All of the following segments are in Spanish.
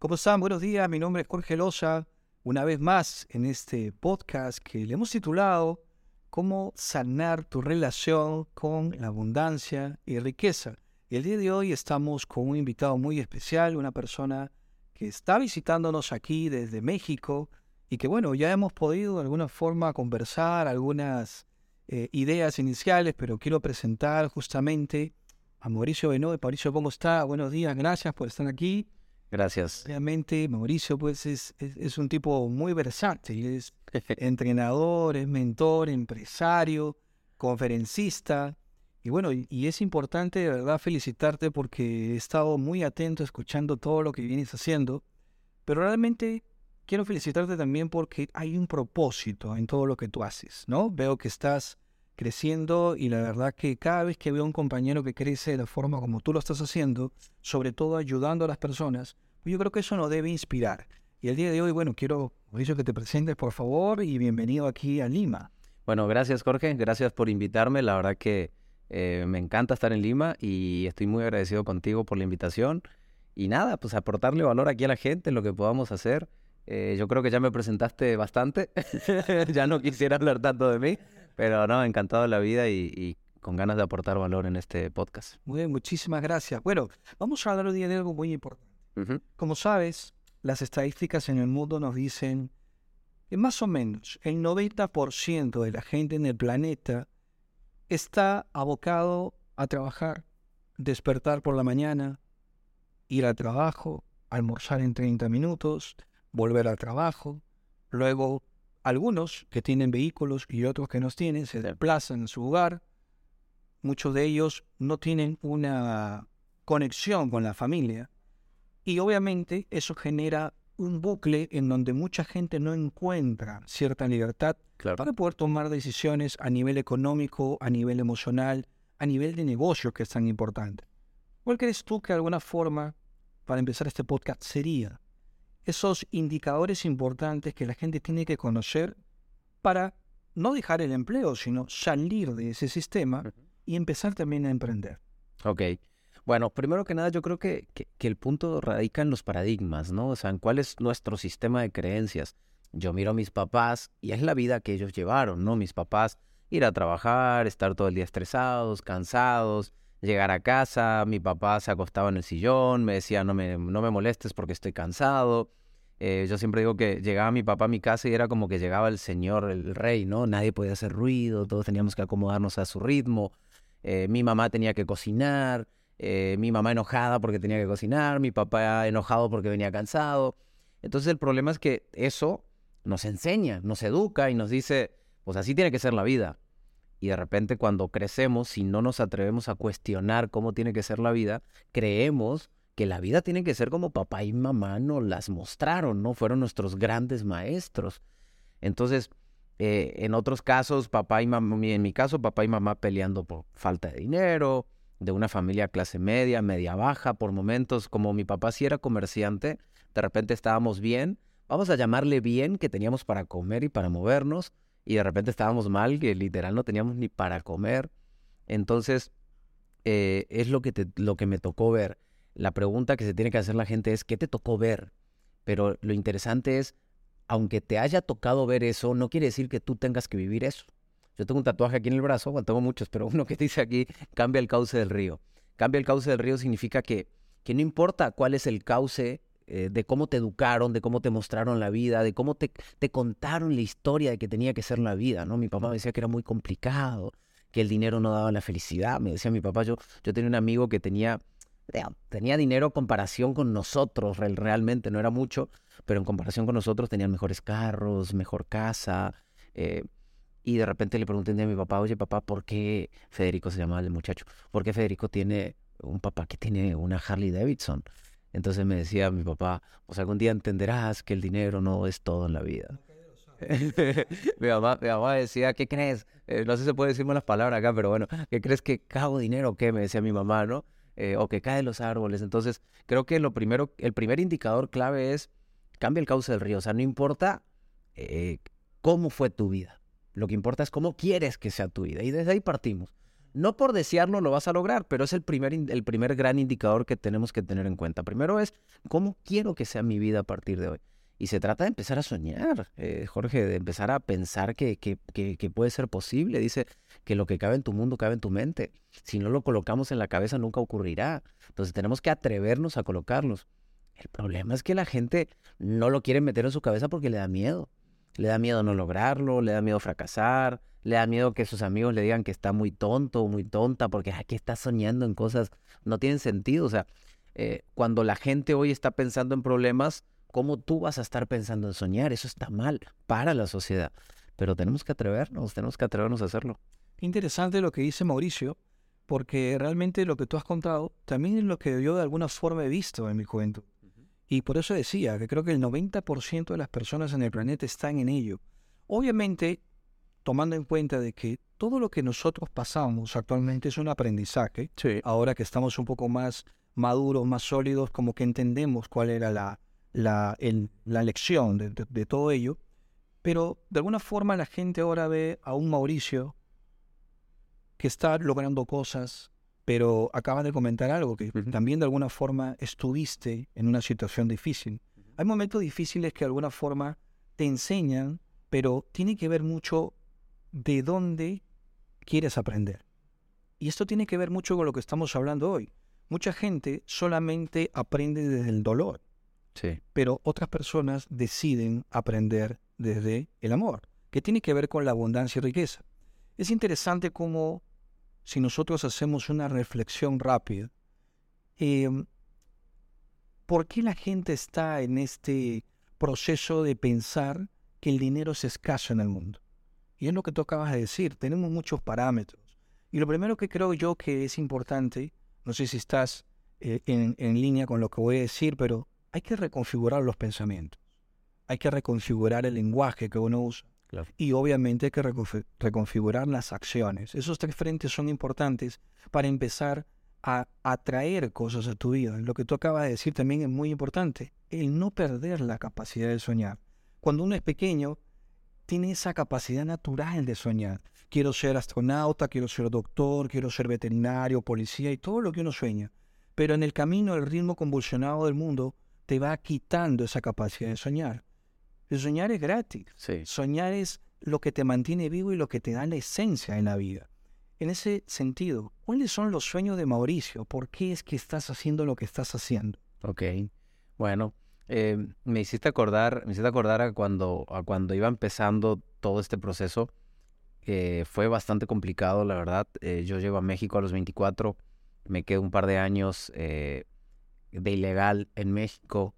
¿Cómo están? Buenos días, mi nombre es Jorge Loza, una vez más en este podcast que le hemos titulado Cómo sanar tu relación con la abundancia y riqueza. Y el día de hoy estamos con un invitado muy especial, una persona que está visitándonos aquí desde México y que bueno, ya hemos podido de alguna forma conversar algunas eh, ideas iniciales, pero quiero presentar justamente a Mauricio Benoit. Mauricio, ¿cómo está? Buenos días, gracias por estar aquí. Gracias. Realmente Mauricio pues es, es, un tipo muy versátil, es entrenador, es mentor, empresario, conferencista. Y bueno, y, es importante de verdad felicitarte porque he estado muy atento escuchando todo lo que vienes haciendo, pero realmente quiero felicitarte también porque hay un propósito en todo lo que tú haces, ¿no? Veo que estás creciendo y la verdad que cada vez que veo a un compañero que crece de la forma como tú lo estás haciendo, sobre todo ayudando a las personas, yo creo que eso nos debe inspirar. Y el día de hoy, bueno, quiero, Mauricio, que te presentes, por favor, y bienvenido aquí a Lima. Bueno, gracias, Jorge. Gracias por invitarme. La verdad que eh, me encanta estar en Lima y estoy muy agradecido contigo por la invitación. Y nada, pues aportarle valor aquí a la gente, lo que podamos hacer. Eh, yo creo que ya me presentaste bastante. ya no quisiera hablar tanto de mí. Pero no, encantado de la vida y, con ganas de aportar valor en este podcast. Muy bien, muchísimas gracias. Bueno, vamos a hablar hoy de algo muy importante. Como sabes, las estadísticas en el mundo nos dicen que más o menos el 90% de la gente en el planeta está abocado a trabajar, despertar por la mañana, ir al trabajo, almorzar en 30 minutos, volver al trabajo, luego algunos que tienen vehículos y otros que no tienen se desplazan en su hogar. Muchos de ellos no tienen una conexión con la familia. Y obviamente eso genera un bucle en donde mucha gente no encuentra cierta libertad para poder tomar decisiones a nivel económico, a nivel emocional, a nivel de negocio, que es tan importante. ¿Cuál crees tú que de alguna forma, para empezar este podcast, sería esos indicadores importantes que la gente tiene que conocer para no dejar el empleo, sino salir de ese sistema y empezar también a emprender. Ok. Bueno, primero que nada, yo creo que, que, el punto radica en los paradigmas, ¿no? O sea, en cuál es nuestro sistema de creencias. Yo miro a mis papás y es la vida que ellos llevaron, ¿no? Mis papás ir a trabajar, estar todo el día estresados, cansados, llegar a casa, mi papá se acostaba en el sillón, me decía no me, no me molestes porque estoy cansado. Eh, yo siempre digo que llegaba mi papá a mi casa y era como que llegaba el señor, el rey, ¿no? Nadie podía hacer ruido, todos teníamos que acomodarnos a su ritmo. Eh, mi mamá tenía que cocinar, eh, mi mamá enojada porque tenía que cocinar, mi papá enojado porque venía cansado. Entonces el problema es que eso nos enseña, nos educa y nos dice, pues así tiene que ser la vida. Y de repente cuando crecemos, si no nos atrevemos a cuestionar cómo tiene que ser la vida, creemos que la vida tiene que ser como papá y mamá nos las mostraron, ¿no? Fueron nuestros grandes maestros. Entonces, eh, en otros casos, papá y mamá, en mi caso, papá y mamá peleando por falta de dinero, de una familia clase media, media baja, por momentos, como mi papá sí era comerciante, de repente estábamos bien, vamos a llamarle bien, que teníamos para comer y para movernos, y de repente estábamos mal, que literal no teníamos ni para comer. Entonces, eh, es lo que, te, lo que me tocó ver. La pregunta que se tiene que hacer la gente es, ¿qué te tocó ver? Pero lo interesante es, aunque te haya tocado ver eso, no quiere decir que tú tengas que vivir eso. Yo tengo un tatuaje aquí en el brazo, bueno, tengo muchos, pero uno que dice aquí, cambia el cauce del río. Cambia el cauce del río significa que, que no importa cuál es el cauce eh, de cómo te educaron, de cómo te mostraron la vida, de cómo te, te contaron la historia de que tenía que ser la vida, ¿no? Mi papá me decía que era muy complicado, que el dinero no daba la felicidad. Me decía mi papá, yo, yo tenía un amigo que tenía, tenía dinero en comparación con nosotros, realmente, no era mucho, pero en comparación con nosotros tenían mejores carros, mejor casa. Eh, y de repente le pregunté a mi papá, oye papá, ¿por qué Federico se llamaba el muchacho? ¿Por qué Federico tiene un papá que tiene una Harley Davidson? Entonces me decía mi papá, pues algún día entenderás que el dinero no es todo en la vida. mi, mamá, mi, mamá, decía, ¿qué crees? Eh, no sé si se puede decir las palabras acá, pero bueno, ¿qué crees que cago dinero o qué? Me decía mi mamá, ¿no? Eh, o que cae los árboles. Entonces, creo que lo primero, el primer indicador clave es cambia el cauce del río. O sea, no importa eh, cómo fue tu vida. Lo que importa es cómo quieres que sea tu vida. Y desde ahí partimos. No por desearlo lo vas a lograr, pero es el primer, el primer gran indicador que tenemos que tener en cuenta. Primero es, ¿cómo quiero que sea mi vida a partir de hoy? Y se trata de empezar a soñar, eh, Jorge, de empezar a pensar que, que, que, puede ser posible. Dice que lo que cabe en tu mundo cabe en tu mente. Si no lo colocamos en la cabeza, nunca ocurrirá. Entonces tenemos que atrevernos a colocarlos. El problema es que la gente no lo quiere meter en su cabeza porque le da miedo. Le da miedo no lograrlo, le da miedo fracasar, le da miedo que sus amigos le digan que está muy tonto o muy tonta porque aquí está soñando en cosas no tienen sentido. O sea, eh, cuando la gente hoy está pensando en problemas, ¿Cómo tú vas a estar pensando en soñar? Eso está mal para la sociedad. Pero tenemos que atrevernos, tenemos que atrevernos a hacerlo. Interesante lo que dice Mauricio, porque realmente lo que tú has contado también es lo que yo de alguna forma he visto en mi juventud. Y por eso decía que creo que el 90% de las personas en el planeta están en ello. Obviamente, tomando en cuenta de que todo lo que nosotros pasamos actualmente es un aprendizaje, ahora que estamos un poco más maduros, más sólidos, como que entendemos cuál era la, la, la lección de, todo ello, pero de alguna forma la gente ahora ve a un Mauricio que está logrando cosas, pero acaba de comentar algo, que también de alguna forma estuviste en una situación difícil. Hay momentos difíciles que de alguna forma te enseñan, pero tiene que ver mucho de dónde quieres aprender. Y esto tiene que ver mucho con lo que estamos hablando hoy. Mucha gente solamente aprende desde el dolor. Pero otras personas deciden aprender desde el amor, que tiene que ver con la abundancia y riqueza. Es interesante cómo, si nosotros hacemos una reflexión rápida, em, ¿por qué la gente está en este proceso de pensar que el dinero es escaso en el mundo? Y es lo que tú acabas de decir, tenemos muchos parámetros. Y lo primero que creo yo que es importante, no sé si estás eh, en, en línea con lo que voy a decir, pero hay que reconfigurar los pensamientos, hay que reconfigurar el lenguaje que uno usa. Y obviamente hay que reconfigurar las acciones. Esos tres frentes son importantes para empezar a atraer cosas a tu vida. Lo que tú acabas de decir también es muy importante, el no perder la capacidad de soñar. Cuando uno es pequeño, tiene esa capacidad natural de soñar. Quiero ser astronauta, quiero ser doctor, quiero ser veterinario, policía y todo lo que uno sueña. Pero en el camino, el ritmo convulsionado del mundo te va quitando esa capacidad de soñar. Soñar es gratis. Soñar es lo que te mantiene vivo y lo que te da la esencia en la vida. En ese sentido, ¿cuáles son los sueños de Mauricio? ¿Por qué es que estás haciendo lo que estás haciendo? Ok, bueno, eh, me hiciste acordar, me hiciste acordar a cuando, a cuando iba empezando todo este proceso. que fue bastante complicado, la verdad. Eh, yo llego a México a los 24, me quedo un par de años eh, de ilegal en México,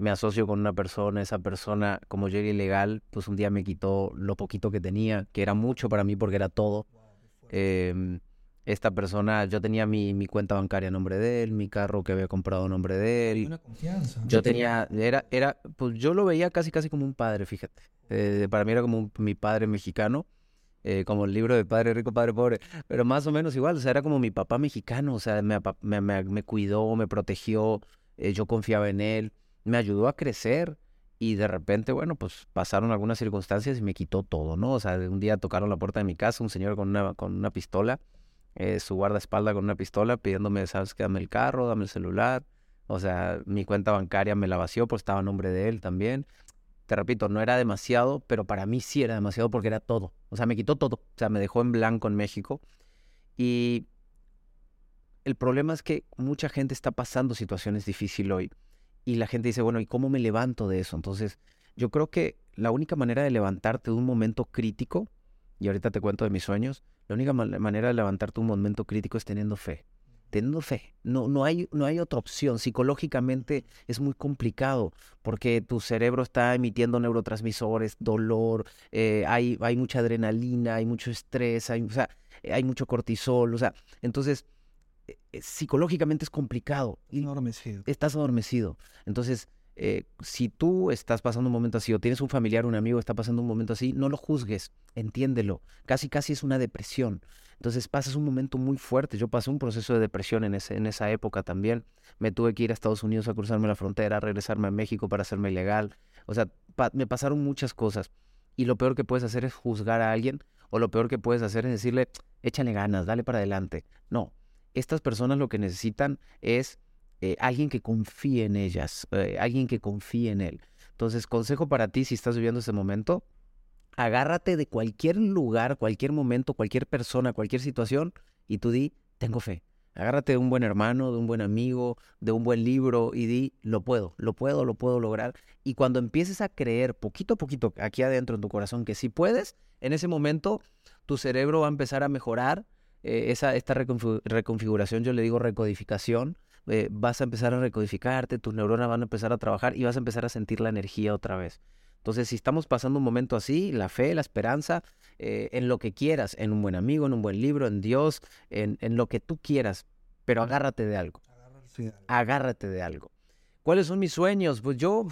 me asocio con una persona, esa persona, como yo era ilegal, pues un día me quitó lo poquito que tenía, que era mucho para mí porque era todo. Em, esta persona, yo tenía mi, mi, cuenta bancaria a nombre de él, mi carro que había comprado a nombre de él. Una confianza. Yo tenía, era, era, pues yo lo veía casi, casi como un padre, fíjate. Eh, para mí era como mi padre mexicano. Eh, como el libro de Padre Rico, Padre Pobre, pero más o menos igual, o sea, era como mi papá mexicano, o sea, me, me, me cuidó, me protegió, eh, yo confiaba en él, me ayudó a crecer y de repente, bueno, pues pasaron algunas circunstancias y me quitó todo, ¿no? O sea, un día tocaron la puerta de mi casa un señor con una, con una pistola, eh, su guardaespaldas con una pistola pidiéndome, ¿sabes qué? Dame el carro, dame el celular. O sea, mi cuenta bancaria me la vació, pues estaba a nombre de él también te repito, no era demasiado, pero para mí sí era demasiado porque era todo. O sea, me quitó todo. O sea, me dejó en blanco en México. Y el problema es que mucha gente está pasando situaciones difíciles hoy. Y la gente dice, bueno, ¿y cómo me levanto de eso? Entonces, yo creo que la única manera de levantarte de un momento crítico, y ahorita te cuento de mis sueños, la única manera de levantarte de un momento crítico es teniendo fe teniendo fe. No, no, hay, no hay otra opción. Psicológicamente es muy complicado porque tu cerebro está emitiendo neurotransmisores, dolor, eh, hay, hay mucha adrenalina, hay mucho estrés, hay, o sea, hay mucho cortisol. O sea, entonces psicológicamente es complicado. Y adormecido. Estás adormecido. Entonces, si tú estás pasando un momento así o tienes un familiar, un amigo está pasando un momento así, no lo juzgues, entiéndelo. Casi, casi es una depresión. Entonces pasas un momento muy fuerte. Yo pasé un proceso de depresión en, ese, en esa época también. Me tuve que ir a Estados Unidos a cruzarme la frontera, a regresarme a México para hacerme ilegal. O sea, me pasaron muchas cosas. Y lo peor que puedes hacer es juzgar a alguien o lo peor que puedes hacer es decirle, échale ganas, dale para adelante. No, estas personas lo que necesitan es eh, alguien que confíe en ellas, eh, alguien que confíe en él. Entonces, consejo para ti si estás viviendo ese momento, agárrate de cualquier lugar, cualquier momento, cualquier persona, cualquier situación y tú di, tengo fe. Agárrate de un buen hermano, de un buen amigo, de un buen libro y di, lo puedo, lo puedo, lo puedo lograr. Y cuando empieces a creer poquito a poquito aquí adentro en tu corazón que sí puedes, en ese momento tu cerebro va a empezar a mejorar. Eh, esa, esta reconfiguración, yo le digo recodificación, eh, vas a empezar a recodificarte, tus neuronas van a empezar a trabajar y vas a empezar a sentir la energía otra vez. Entonces, si estamos pasando un momento así, la fe, la esperanza, eh, en lo que quieras, en un buen amigo, en un buen libro, en Dios, en, en lo que tú quieras, pero agárrate de algo. Agárrate de algo. ¿Cuáles son mis sueños? Pues yo,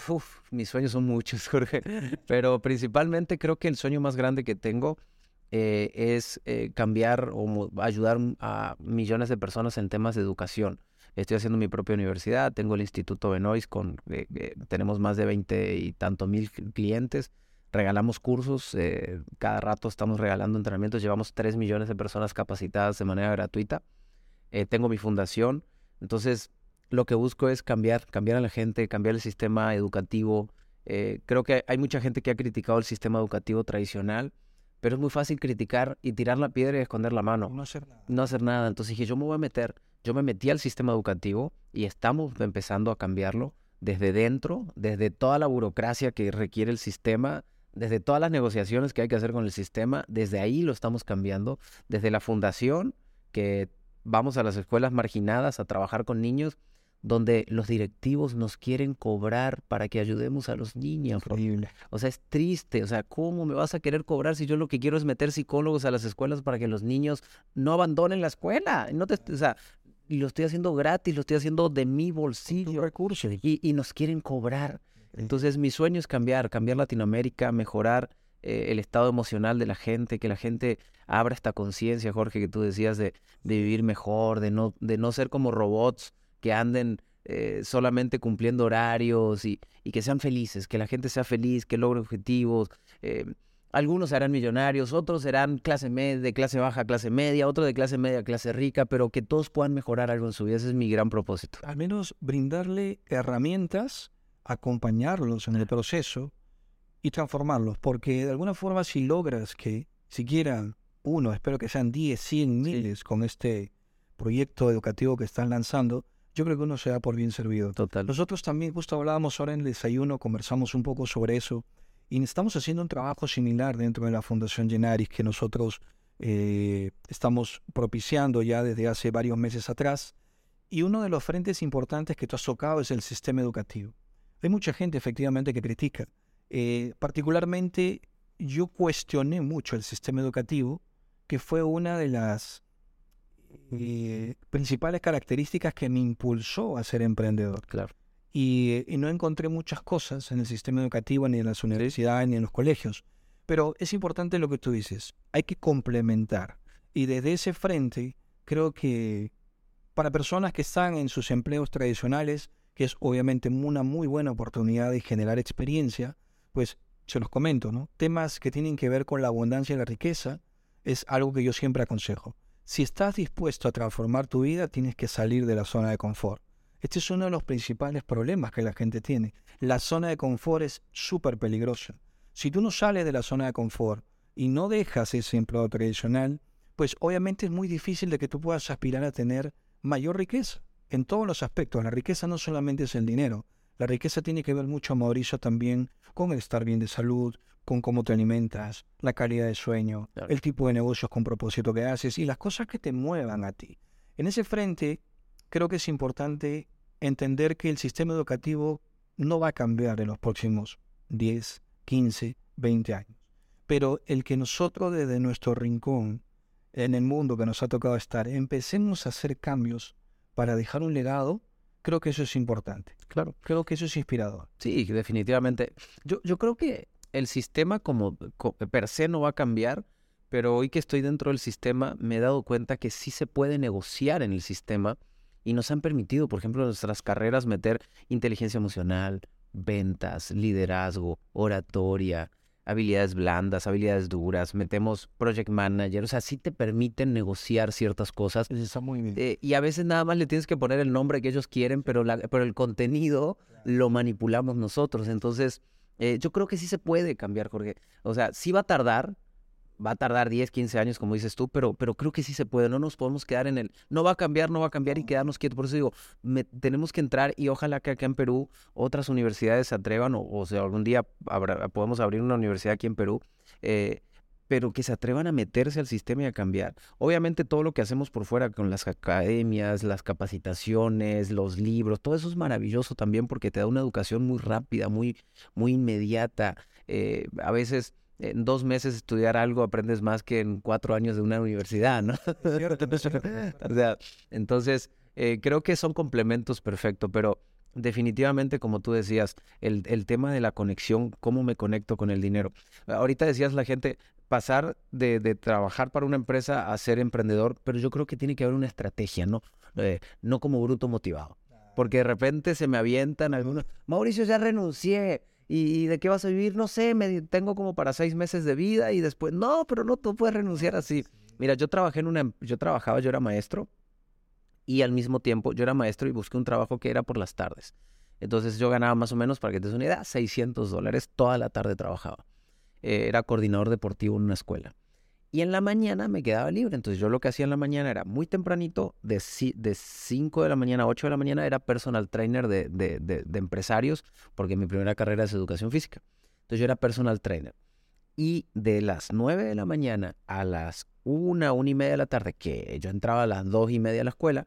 mis sueños son muchos, Jorge, pero principalmente creo que el sueño más grande que tengo eh, es eh, cambiar o ayudar a millones de personas en temas de educación. Estoy haciendo mi propia universidad, tengo el Instituto Benoist, con, eh, tenemos más de 20 y tanto mil clientes, regalamos cursos, cada rato estamos regalando entrenamientos, llevamos 3 millones de personas capacitadas de manera gratuita, tengo mi fundación, entonces lo que busco es cambiar, cambiar a la gente, cambiar el sistema educativo. creo que hay mucha gente que ha criticado el sistema educativo tradicional, pero es muy fácil criticar y tirar la piedra y esconder la mano. No hacer nada. No hacer nada. Entonces dije, yo me voy a meter yo me metí al sistema educativo y estamos empezando a cambiarlo desde dentro, desde toda la burocracia que requiere el sistema, desde todas las negociaciones que hay que hacer con el sistema, desde ahí lo estamos cambiando, desde la fundación, que vamos a las escuelas marginadas a trabajar con niños, donde los directivos nos quieren cobrar para que ayudemos a los niños. Increíble. O sea, es triste. O sea, ¿cómo me vas a querer cobrar si yo lo que quiero es meter psicólogos a las escuelas para que los niños no abandonen la escuela? No te, o sea, y lo estoy haciendo gratis, lo estoy haciendo de mi bolsillo. Y, y nos quieren cobrar. Entonces mi sueño es cambiar, cambiar Latinoamérica, mejorar eh, el estado emocional de la gente, que la gente abra esta conciencia, Jorge, que tú decías de, de, vivir mejor, de no, de no ser como robots que anden eh, solamente cumpliendo horarios y, y, que sean felices, que la gente sea feliz, que logre objetivos. Eh, algunos serán millonarios, otros serán clase media, de clase baja, clase media, otros de clase media, clase rica, pero que todos puedan mejorar algo en su vida. Ese es mi gran propósito. Al menos brindarle herramientas, acompañarlos en el proceso y transformarlos, porque de alguna forma si logras que siquiera uno, espero que sean 10, 100 miles con este proyecto educativo que están lanzando, yo creo que uno se da por bien servido. Total. Nosotros también justo hablábamos ahora en el desayuno, conversamos un poco sobre eso y estamos haciendo un trabajo similar dentro de la Fundación Genaris que nosotros eh, estamos propiciando ya desde hace varios meses atrás. Y uno de los frentes importantes que tú has tocado es el sistema educativo. Hay mucha gente efectivamente que critica. Eh, particularmente yo cuestioné mucho el sistema educativo, que fue una de las eh, principales características que me impulsó a ser emprendedor. Claro. Y, no encontré muchas cosas en el sistema educativo, ni en las universidades, ni en los colegios. Pero es importante lo que tú dices, hay que complementar. Y desde ese frente, creo que para personas que están en sus empleos tradicionales, que es obviamente una muy buena oportunidad de generar experiencia, pues se los comento, ¿no? Temas que tienen que ver con la abundancia y la riqueza es algo que yo siempre aconsejo. Si estás dispuesto a transformar tu vida, tienes que salir de la zona de confort. Este es uno de los principales problemas que la gente tiene. La zona de confort es súper peligrosa. Si tú no sales de la zona de confort y no dejas ese empleo tradicional, pues obviamente es muy difícil de que tú puedas aspirar a tener mayor riqueza en todos los aspectos. La riqueza no solamente es el dinero, la riqueza tiene que ver mucho, Mauricio, también con el estar bien de salud, con cómo te alimentas, la calidad de sueño, el tipo de negocios con propósito que haces y las cosas que te muevan a ti. En ese frente, creo que es importante entender que el sistema educativo no va a cambiar en los próximos 10, 15, 20 años. Pero el que nosotros desde nuestro rincón, en el mundo que nos ha tocado estar, empecemos a hacer cambios para dejar un legado, creo que eso es importante. Claro. Creo que eso es inspirador. Sí, definitivamente. Yo, yo creo que el sistema como, como per se no va a cambiar, pero hoy que estoy dentro del sistema me he dado cuenta que sí se puede negociar en el sistema y nos han permitido, por ejemplo, en nuestras carreras meter inteligencia emocional, ventas, liderazgo, oratoria, habilidades blandas, habilidades duras, metemos project manager, o sea, sí te permiten negociar ciertas cosas. Está muy bien. Eh, y a veces nada más le tienes que poner el nombre que ellos quieren, pero, la, pero el contenido lo manipulamos nosotros. Entonces, eh, yo creo que sí se puede cambiar, Jorge. O sea, sí va a tardar, va a tardar 10, 15 años, como dices tú, pero, pero creo que sí se puede. No nos podemos quedar en el, no va a cambiar, no va a cambiar y quedarnos quietos. Por eso digo, tenemos que entrar y ojalá que acá en Perú otras universidades se atrevan, o, o sea, algún día podemos abrir una universidad aquí en Perú. Eh, pero que se atrevan a meterse al sistema y a cambiar. Obviamente todo lo que hacemos por fuera con las academias, las capacitaciones, los libros, todo eso es maravilloso también porque te da una educación muy rápida, muy, muy inmediata. Eh, a veces en dos meses estudiar algo aprendes más que en cuatro años de una universidad, ¿no? entonces, eh, creo que son complementos perfectos, pero definitivamente, como tú decías, el, el, tema de la conexión, cómo me conecto con el dinero. Ahorita decías la gente, pasar de, trabajar para una empresa a ser emprendedor, pero yo creo que tiene que haber una estrategia, ¿no? Eh, no como bruto motivado. Porque de repente se me avientan algunos, Mauricio, ya renuncié, ¿Y, de qué vas a vivir? No sé, me tengo como para seis meses de vida y después, no, pero no, tú puedes renunciar así. Mira, yo trabajé en una, em, yo trabajaba, yo era maestro y al mismo tiempo yo era maestro y busqué un trabajo que era por las tardes. Entonces yo ganaba más o menos, para que te des una idea, 600 dólares, toda la tarde trabajaba. Eh, era coordinador deportivo en una escuela y en la mañana me quedaba libre. Entonces yo lo que hacía en la mañana era muy tempranito, de, de 5 de la mañana a 8 de la mañana era personal trainer de, de, de, empresarios, porque mi primera carrera es educación física. Entonces yo era personal trainer. Y de las 9 de la mañana a las 1, 1 y media de la tarde, que yo entraba a las 2 y media a la escuela,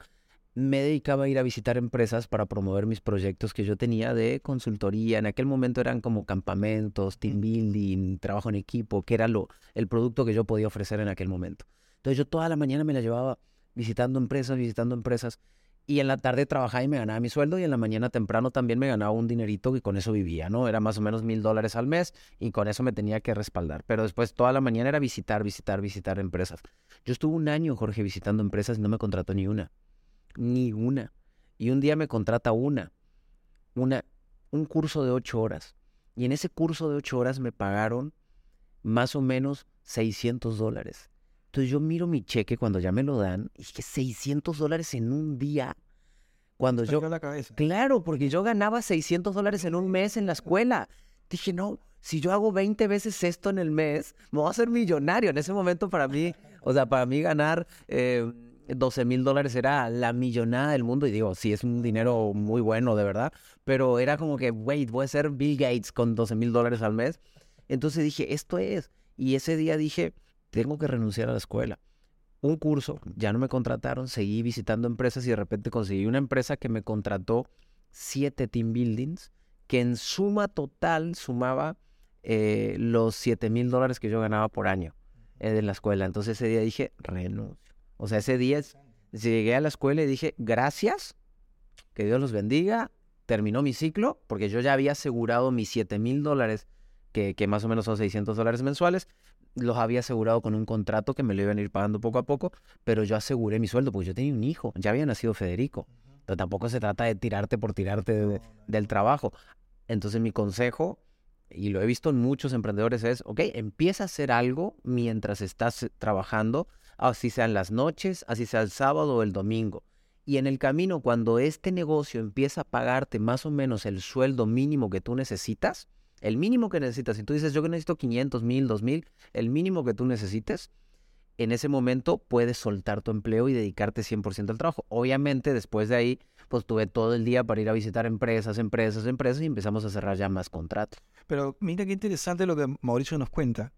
me dedicaba a ir a visitar empresas para promover mis proyectos que yo tenía de consultoría. En aquel momento eran como campamentos, team building, trabajo en equipo, que era lo, el producto que yo podía ofrecer en aquel momento. Entonces yo toda la mañana me la llevaba visitando empresas, visitando empresas. Y en la tarde trabajaba y me ganaba mi sueldo y en la mañana temprano también me ganaba un dinerito y con eso vivía, ¿no? Era más o menos mil dólares al mes y con eso me tenía que respaldar. Pero después toda la mañana era visitar, visitar, visitar empresas. Yo estuve un año, Jorge, visitando empresas y no me contrató ni una ni una. Y un día me contrata una, una, un curso de ocho horas. Y en ese curso de ocho horas me pagaron más o menos 600 dólares. Entonces yo miro mi cheque cuando ya me lo dan y dije, 600 dólares en un día. Cuando yo... La cabeza. Claro, porque yo ganaba 600 dólares en un mes en la escuela. Dije, no, si yo hago 20 veces esto en el mes, me voy a hacer millonario. En ese momento para mí, o sea, para mí ganar... Eh, 12 mil dólares era la millonada del mundo. Y digo, sí, es un dinero muy bueno, de verdad. Pero era como que, wait, voy a ser Bill Gates con 12 mil dólares al mes. Entonces dije, esto es. Y ese día dije, tengo que renunciar a la escuela. Un curso, ya no me contrataron, seguí visitando empresas y de repente conseguí una empresa que me contrató siete team buildings, que en suma total sumaba eh, los 7 mil dólares que yo ganaba por año en eh, la escuela. Entonces ese día dije, renuncio. O sea, ese día llegué a la escuela y dije, gracias, que Dios los bendiga, terminó mi ciclo, porque yo ya había asegurado mis 7 mil dólares, que, más o menos son 600 dólares mensuales, los había asegurado con un contrato que me lo iban a ir pagando poco a poco, pero yo aseguré mi sueldo, porque yo tenía un hijo, ya había nacido Federico. Entonces tampoco se trata de tirarte por tirarte del trabajo. Entonces mi consejo, y lo he visto en muchos emprendedores, es, ok, empieza a hacer algo mientras estás trabajando así sean las noches, así sea el sábado o el domingo. Y en el camino, cuando este negocio empieza a pagarte más o menos el sueldo mínimo que tú necesitas, el mínimo que necesitas, si tú dices yo que necesito 500, 1000, 2000, el mínimo que tú necesites, en ese momento puedes soltar tu empleo y dedicarte 100% al trabajo. Obviamente, después de ahí, pues tuve todo el día para ir a visitar empresas, empresas, empresas y empezamos a cerrar ya más contratos. Pero mira qué interesante lo que Mauricio nos cuenta.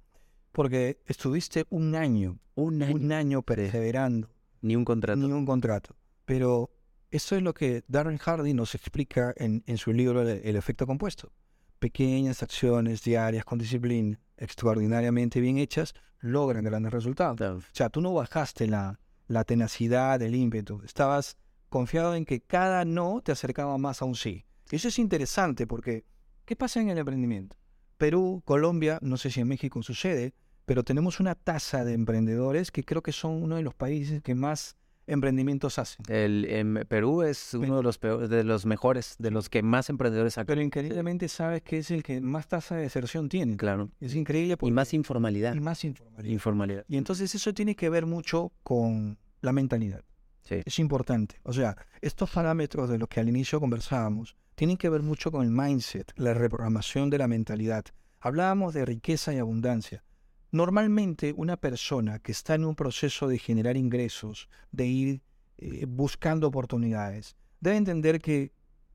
Porque estuviste un año, un año, perseverando. Ni un contrato. Ni un contrato. Pero eso es lo que Darren Hardy nos explica en, en su libro El efecto compuesto. Pequeñas acciones diarias con disciplina, extraordinariamente bien hechas, logran grandes resultados. O sea, tú no bajaste la, la tenacidad, el ímpetu. Estabas confiado en que cada no te acercaba más a un sí. Eso es interesante porque, ¿qué pasa en el emprendimiento? Perú, Colombia, no sé si en México sucede, pero tenemos una tasa de emprendedores que creo que son uno de los países que más emprendimientos hacen. El, en Perú es uno de los, de los mejores, de los que más emprendedores Pero increíblemente sabes que es el que más tasa de deserción tiene. Claro. Es increíble. Y más informalidad. Y más informalidad. informalidad. Y entonces eso tiene que ver mucho con la mentalidad. Sí. Es importante. O sea, estos parámetros de los que al inicio conversábamos tienen que ver mucho con el mindset, la reprogramación de la mentalidad. Hablábamos de riqueza y abundancia. Normalmente una persona que está en un proceso de generar ingresos, de ir eh, buscando oportunidades, debe entender que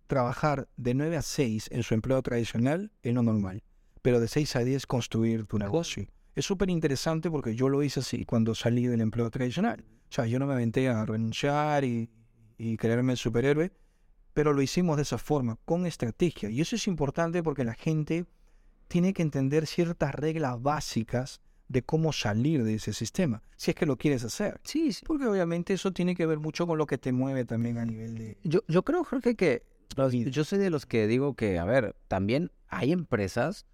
trabajar de 9 a 6 en su empleo tradicional es lo normal, pero de 6 a 10 construir tu negocio. Es súper interesante porque yo lo hice así cuando salí del empleo tradicional. O sea, yo no me aventé a renunciar y, y creerme el superhéroe, pero lo hicimos de esa forma, con estrategia. Y eso es importante porque la gente tiene que entender ciertas reglas básicas de cómo salir de ese sistema, si es que lo quieres hacer. Sí, sí. Porque obviamente eso tiene que ver mucho con lo que te mueve también a nivel de... Yo, yo creo, Jorge, que yo soy de los que digo que, a ver, también hay empresas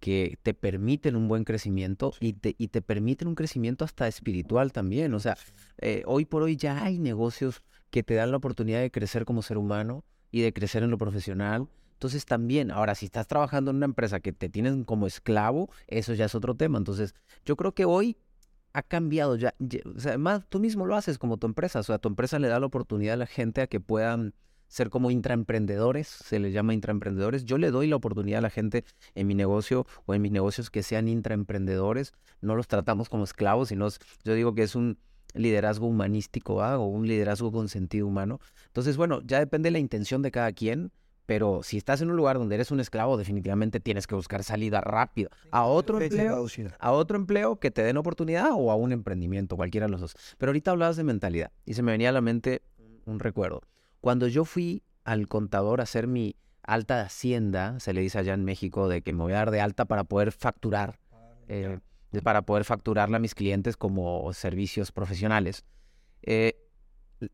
que te permiten un buen crecimiento y, te, y te permiten un crecimiento hasta espiritual también. O sea, eh, hoy por hoy ya hay negocios que te dan la oportunidad de crecer como ser humano y de crecer en lo profesional entonces también, ahora, si estás trabajando en una empresa que te tienen como esclavo, eso ya es otro tema. Entonces, yo creo que hoy ha cambiado ya, además tú mismo lo haces como tu empresa, o sea, tu empresa le da la oportunidad a la gente a que puedan ser como intraemprendedores, se les llama intraemprendedores. Yo le doy la oportunidad a la gente en mi negocio o en mis negocios que sean intraemprendedores, no los tratamos como esclavos, sino yo digo que es un liderazgo humanístico o un liderazgo con sentido humano. Entonces, bueno, ya depende de la intención de cada quien. Pero si estás en un lugar donde eres un esclavo, definitivamente tienes que buscar salida rápida a otro empleo, a otro empleo que te den oportunidad o a un emprendimiento, cualquiera de los dos. Pero ahorita hablabas de mentalidad y se me venía a la mente un recuerdo. Cuando yo fui al contador a hacer mi alta de hacienda, se le dice allá en México de que me voy a dar de alta para poder facturar, eh, para poder facturarle a mis clientes como servicios profesionales. Eh,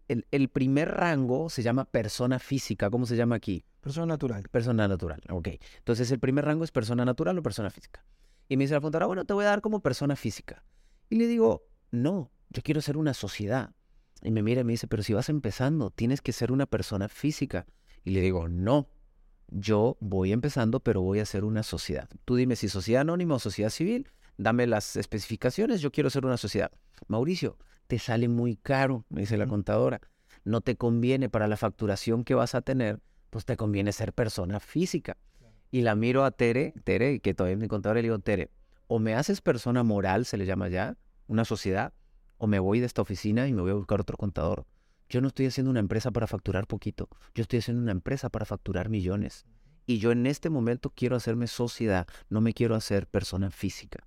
el, primer rango se llama persona física. ¿Cómo se llama aquí? Persona natural. Persona natural, ok. Entonces el primer rango es persona natural o persona física. Y me dice la contadora, bueno, te voy a dar como persona física. Y le digo, no, yo quiero ser una sociedad. Y me mira y me dice, pero si vas empezando, tienes que ser una persona física. Y le digo, no, yo voy empezando, pero voy a ser una sociedad. Tú dime si sociedad anónima o sociedad civil, dame las especificaciones, yo quiero ser una sociedad. Mauricio, te sale muy caro, me dice la contadora. No te conviene para la facturación que vas a tener, pues te conviene ser persona física. Y la miro a Tere, Tere, que todavía es mi contadora, y le digo, Tere, o me haces persona moral, se le llama ya, una sociedad, o me voy de esta oficina y me voy a buscar otro contador. Yo no estoy haciendo una empresa para facturar poquito, yo estoy haciendo una empresa para facturar millones. Y yo en este momento quiero hacerme sociedad, no me quiero hacer persona física.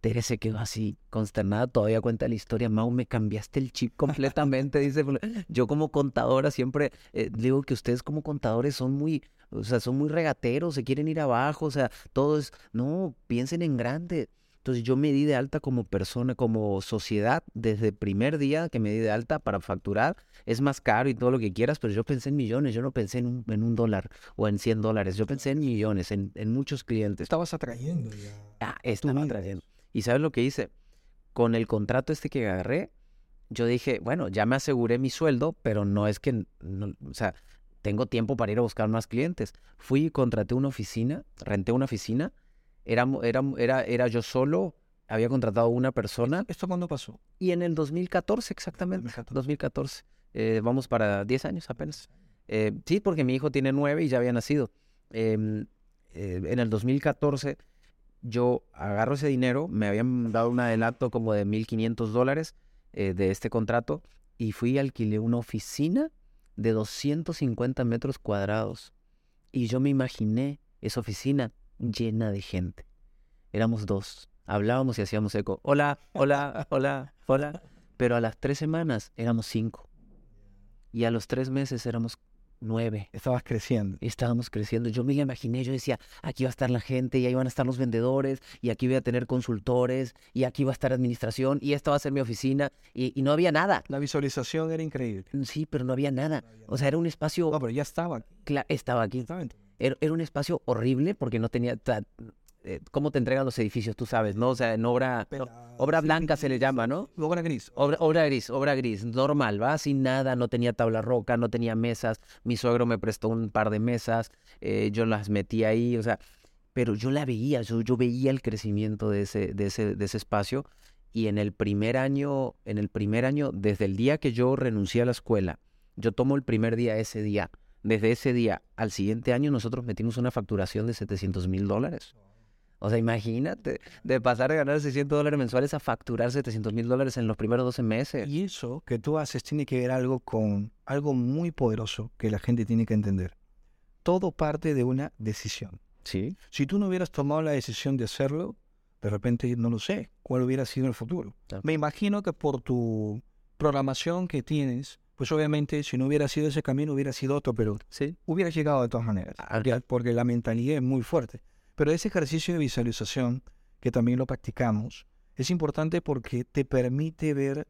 Tere se quedó así, consternada, todavía cuenta la historia, Mau, me cambiaste el chip completamente, dice, yo como contadora siempre eh, digo que ustedes como contadores son muy, o sea, son muy regateros, se quieren ir abajo, o sea, todo es, no, piensen en grande. Entonces yo me di de alta como persona, como sociedad, desde el primer día que me di de alta para facturar. Es más caro y todo lo que quieras, pero yo pensé en millones, yo no pensé en un, en un dólar o en 100 dólares, yo pensé en millones, en, en muchos clientes. Estabas atrayendo ya. Ah, estaba atrayendo. ¿Y sabes lo que hice? Con el contrato este que agarré, yo dije, bueno, ya me aseguré mi sueldo, pero no es que, o sea, tengo tiempo para ir a buscar más clientes. Fui y contraté una oficina, renté una oficina, era, era, era, era yo solo, había contratado una persona. ¿Esto cuándo pasó? Y en el 2014, exactamente. 2014. Eh, vamos para 10 años apenas. Eh, sí, porque mi hijo tiene 9 y ya había nacido. Em, eh, en el 2014 yo agarro ese dinero, me habían dado un adelanto como de 1.500 dólares eh, de este contrato y fui y alquilé una oficina de 250 metros cuadrados. Y yo me imaginé esa oficina llena de gente. Éramos dos. Hablábamos y hacíamos eco. Hola, hola, hola, hola. Pero a las tres semanas éramos cinco. Y a los tres meses éramos nueve. Estabas creciendo. Estábamos creciendo. Yo me imaginé, yo decía, aquí va a estar la gente, y ahí van a estar los vendedores, y aquí voy a tener consultores, y aquí va a estar administración, y esta va a ser mi oficina, y, no había nada. La visualización era increíble. Mm, sí, pero no había nada. O sea, era un espacio... No, pero ya estaba aquí. estaba aquí. Era, un espacio horrible porque no tenía... eh, cómo te entregan los edificios, tú sabes, ¿no? O sea, en obra, obra blanca se le llama, ¿no? Obra gris. Obra, obra, gris, obra gris, normal, ¿va? Sin nada, no tenía tabla roca, no tenía mesas, mi suegro me prestó un par de mesas, eh, yo las metí ahí, o sea, pero yo la veía, yo, yo veía el crecimiento de ese, de ese, de ese espacio y en el primer año, en el primer año, desde el día que yo renuncié a la escuela, yo tomo el primer día ese día, desde ese día al siguiente año nosotros metimos una facturación de 700 mil dólares. O sea, imagínate, de pasar de ganar 600 dólares mensuales a facturar 700 mil dólares en los primeros 12 meses. Y eso que tú haces tiene que ver algo con algo muy poderoso que la gente tiene que entender. Todo parte de una decisión. Sí. Si tú no hubieras tomado la decisión de hacerlo, de repente no lo sé, cuál hubiera sido el futuro. Me imagino que por tu programación que tienes, pues obviamente si no hubiera sido ese camino hubiera sido otro, pero sí. hubiera llegado de todas maneras, ah, porque la mentalidad es muy fuerte. Pero ese ejercicio de visualización, que también lo practicamos, es importante porque te permite ver,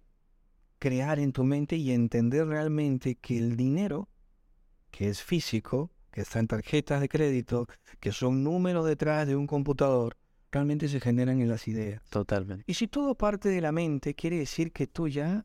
crear en tu mente y entender realmente que el dinero, que es físico, que está en tarjetas de crédito, que son números detrás de un computador, realmente se generan en las ideas. Totalmente. Y si todo parte de la mente, quiere decir que tú ya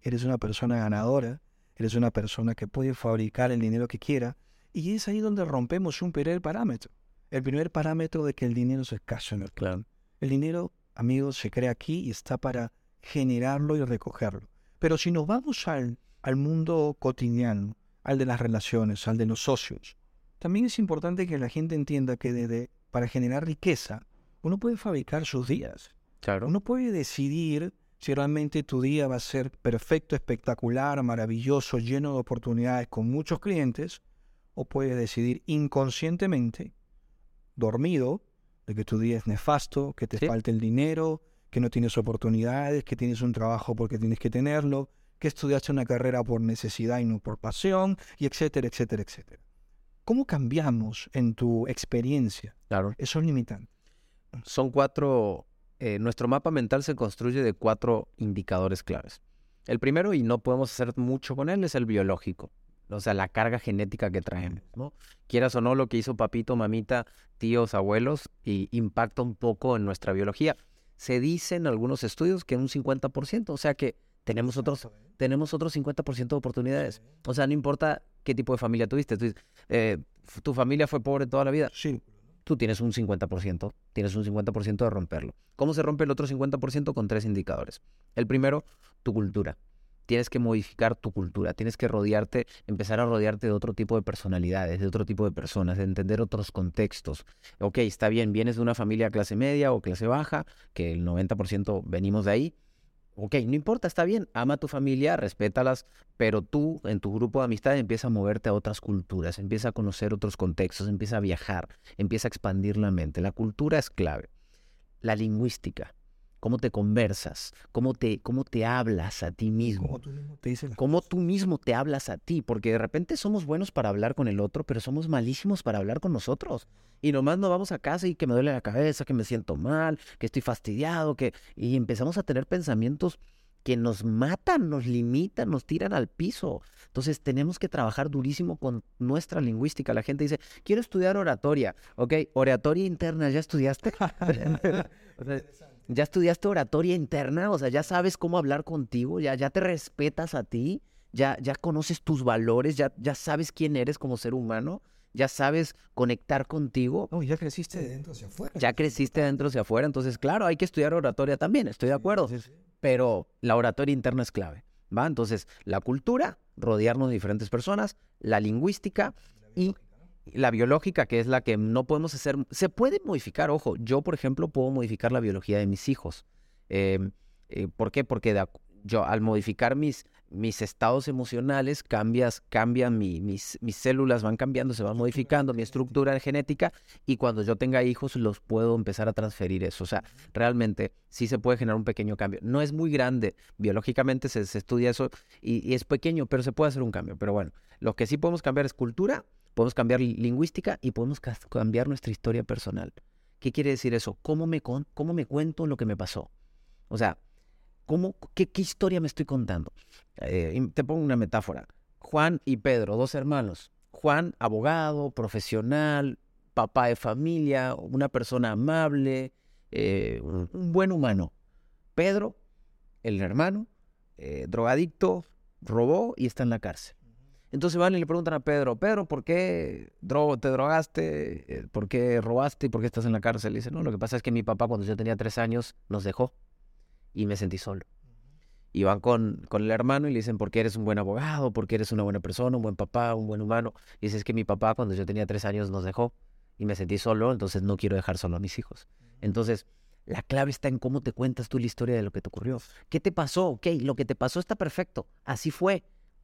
eres una persona ganadora, eres una persona que puede fabricar el dinero que quiera, y es ahí donde rompemos un primer parámetro. El primer parámetro de que el dinero es escaso en el Claro. El dinero, amigos, se crea aquí y está para generarlo y recogerlo. Pero si nos vamos al, al mundo cotidiano, al de las relaciones, al de los socios, también es importante que la gente entienda que desde, para generar riqueza, uno puede fabricar sus días. Claro. Uno puede decidir si realmente tu día va a ser perfecto, espectacular, maravilloso, lleno de oportunidades con muchos clientes, o puedes decidir inconscientemente, dormido, de que tu día es nefasto, que te falta el dinero, que no tienes oportunidades, que tienes un trabajo porque tienes que tenerlo, que estudiaste una carrera por necesidad y no por pasión, y etcétera, etcétera, etcétera. ¿Cómo cambiamos en tu experiencia claro. esos limitantes? Son cuatro eh, nuestro mapa mental se construye de cuatro indicadores claves. El primero, y no podemos hacer mucho con él, es el biológico. O sea, la carga genética que traemos, ¿no? Quieras o no, lo que hizo papito, mamita, tíos, abuelos, y impacta un poco en nuestra biología. Se dice en algunos estudios que un 50%, o sea que tenemos otros, tenemos otros 50% de oportunidades. O sea, no importa qué tipo de familia tuviste. Eh, ¿Tu familia fue pobre toda la vida? Sí tú tienes un 50%, tienes un 50% de romperlo. ¿Cómo se rompe el otro 50%? Con tres indicadores. El primero, tu cultura. Tienes que modificar tu cultura, tienes que rodearte, empezar a rodearte de otro tipo de personalidades, de otro tipo de personas, de entender otros contextos. Ok, está bien, vienes de una familia clase media o clase baja, que el 90% venimos de ahí, Ok, no importa, está bien, ama a tu familia, respétalas, pero tú en tu grupo de amistad empieza a moverte a otras culturas, empieza a conocer otros contextos, empieza a viajar, empieza a expandir la mente. La cultura es clave. La lingüística cómo te conversas, cómo te, cómo te hablas a ti mismo. Cómo tú mismo te dices Cómo tú mismo te hablas a ti, porque de repente somos buenos para hablar con el otro, pero somos malísimos para hablar con nosotros. Y nomás nos vamos a casa y que me duele la cabeza, que me siento mal, que estoy fastidiado, que... Y empezamos a tener pensamientos que nos matan, nos limitan, nos tiran al piso. Entonces tenemos que trabajar durísimo con nuestra lingüística. La gente dice, quiero estudiar oratoria. Ok, oratoria interna, ¿ya estudiaste? o sea, ya estudiaste oratoria interna, o sea, ya sabes cómo hablar contigo, ya, ya te respetas a ti, ya, ya conoces tus valores, ya, ya sabes quién eres como ser humano, ya sabes conectar contigo. No, ya creciste de dentro hacia afuera. Ya creciste de dentro hacia afuera, entonces, claro, hay que estudiar oratoria también, estoy de acuerdo, pero la oratoria interna es clave, ¿va? Entonces, la cultura, rodearnos de diferentes personas, la lingüística y la biológica, que es la que no podemos hacer, se puede modificar, ojo, yo por ejemplo puedo modificar la biología de mis hijos. Em, eh, ¿Por qué? Porque yo al modificar mis, mis estados emocionales, cambias, cambian mis, mis células, van cambiando, se van modificando, mi estructura genética, y cuando yo tenga hijos los puedo empezar a transferir eso. O sea, realmente sí se puede generar un pequeño cambio. No es muy grande, biológicamente se, estudia eso y, y, es pequeño, pero se puede hacer un cambio. Pero bueno, lo que sí podemos cambiar es cultura, podemos cambiar lingüística y podemos cambiar nuestra historia personal. ¿Qué quiere decir eso? ¿Cómo me, cómo me cuento lo que me pasó? O sea, ¿cómo, qué, historia me estoy contando? Eh, te pongo una metáfora. Juan y Pedro, dos hermanos. Juan, abogado, profesional, papá de familia, una persona amable, eh, un buen humano. Pedro, el hermano, eh, drogadicto, robó y está en la cárcel. Entonces van y le preguntan a Pedro, Pedro, ¿por qué te drogaste? Eh, ¿Por qué robaste? ¿Y por qué estás en la cárcel? Y dice, no, lo que pasa es que mi papá cuando yo tenía tres años nos dejó y me sentí solo. Y van con, con el hermano y le dicen, ¿por qué eres un buen abogado? ¿Por qué eres una buena persona, un buen papá, un buen humano? Y dice, es que mi papá cuando yo tenía tres años nos dejó y me sentí solo, entonces no quiero dejar solo a mis hijos. Entonces, la clave está en cómo te cuentas tú la historia de lo que te ocurrió. ¿Qué te pasó? Ok, lo que te pasó está perfecto. Así fue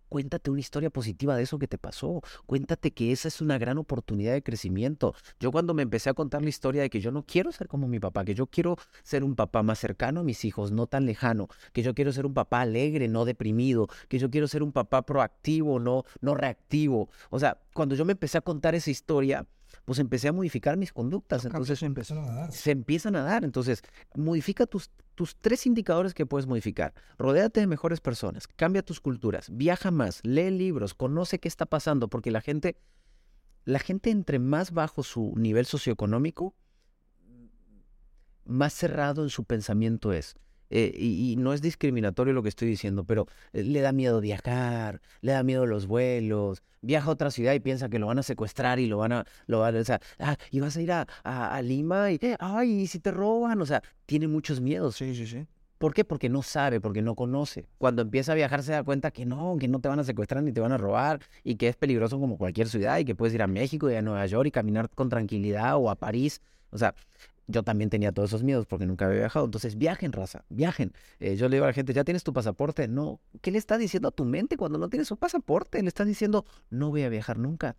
cuéntate una historia positiva de eso que te pasó. Cuéntate que esa es una gran oportunidad de crecimiento. Yo cuando me empecé a contar la historia de que yo no quiero ser como mi papá, que yo quiero ser un papá más cercano a mis hijos, no tan lejano, que yo quiero ser un papá alegre, no deprimido, que yo quiero ser un papá proactivo, no, no reactivo. O sea, cuando yo me empecé a contar esa historia, pues empecé a modificar mis conductas. Entonces se empiezan a dar. Se empiezan a dar. Entonces, modifica tus, tus tres indicadores que puedes modificar. Rodéate de mejores personas, cambia tus culturas, viaja más, lee libros, conoce qué está pasando, porque la gente, la gente entre más bajo su nivel socioeconómico, más cerrado en su pensamiento es. Eh, y, no es discriminatorio lo que estoy diciendo, pero eh, le da miedo viajar, le da miedo los vuelos, viaja a otra ciudad y piensa que lo van a secuestrar y lo van a, lo van a, o sea, ah, y vas a ir a, a, Lima y, ay, ¿y si te roban? O sea, tiene muchos miedos. Sí, sí, sí. ¿Por qué? Porque no sabe, porque no conoce. Cuando empieza a viajar se da cuenta que no, que no te van a secuestrar ni te van a robar y que es peligroso como cualquier ciudad y que puedes ir a México y a Nueva York y caminar con tranquilidad o a París. O sea, yo también tenía todos esos miedos porque nunca había viajado. Entonces, viajen, raza, viajen. Eh, yo le digo a la gente, ¿ya tienes tu pasaporte? No. ¿Qué le está diciendo a tu mente cuando no tienes su pasaporte? Le estás diciendo, no voy a viajar nunca.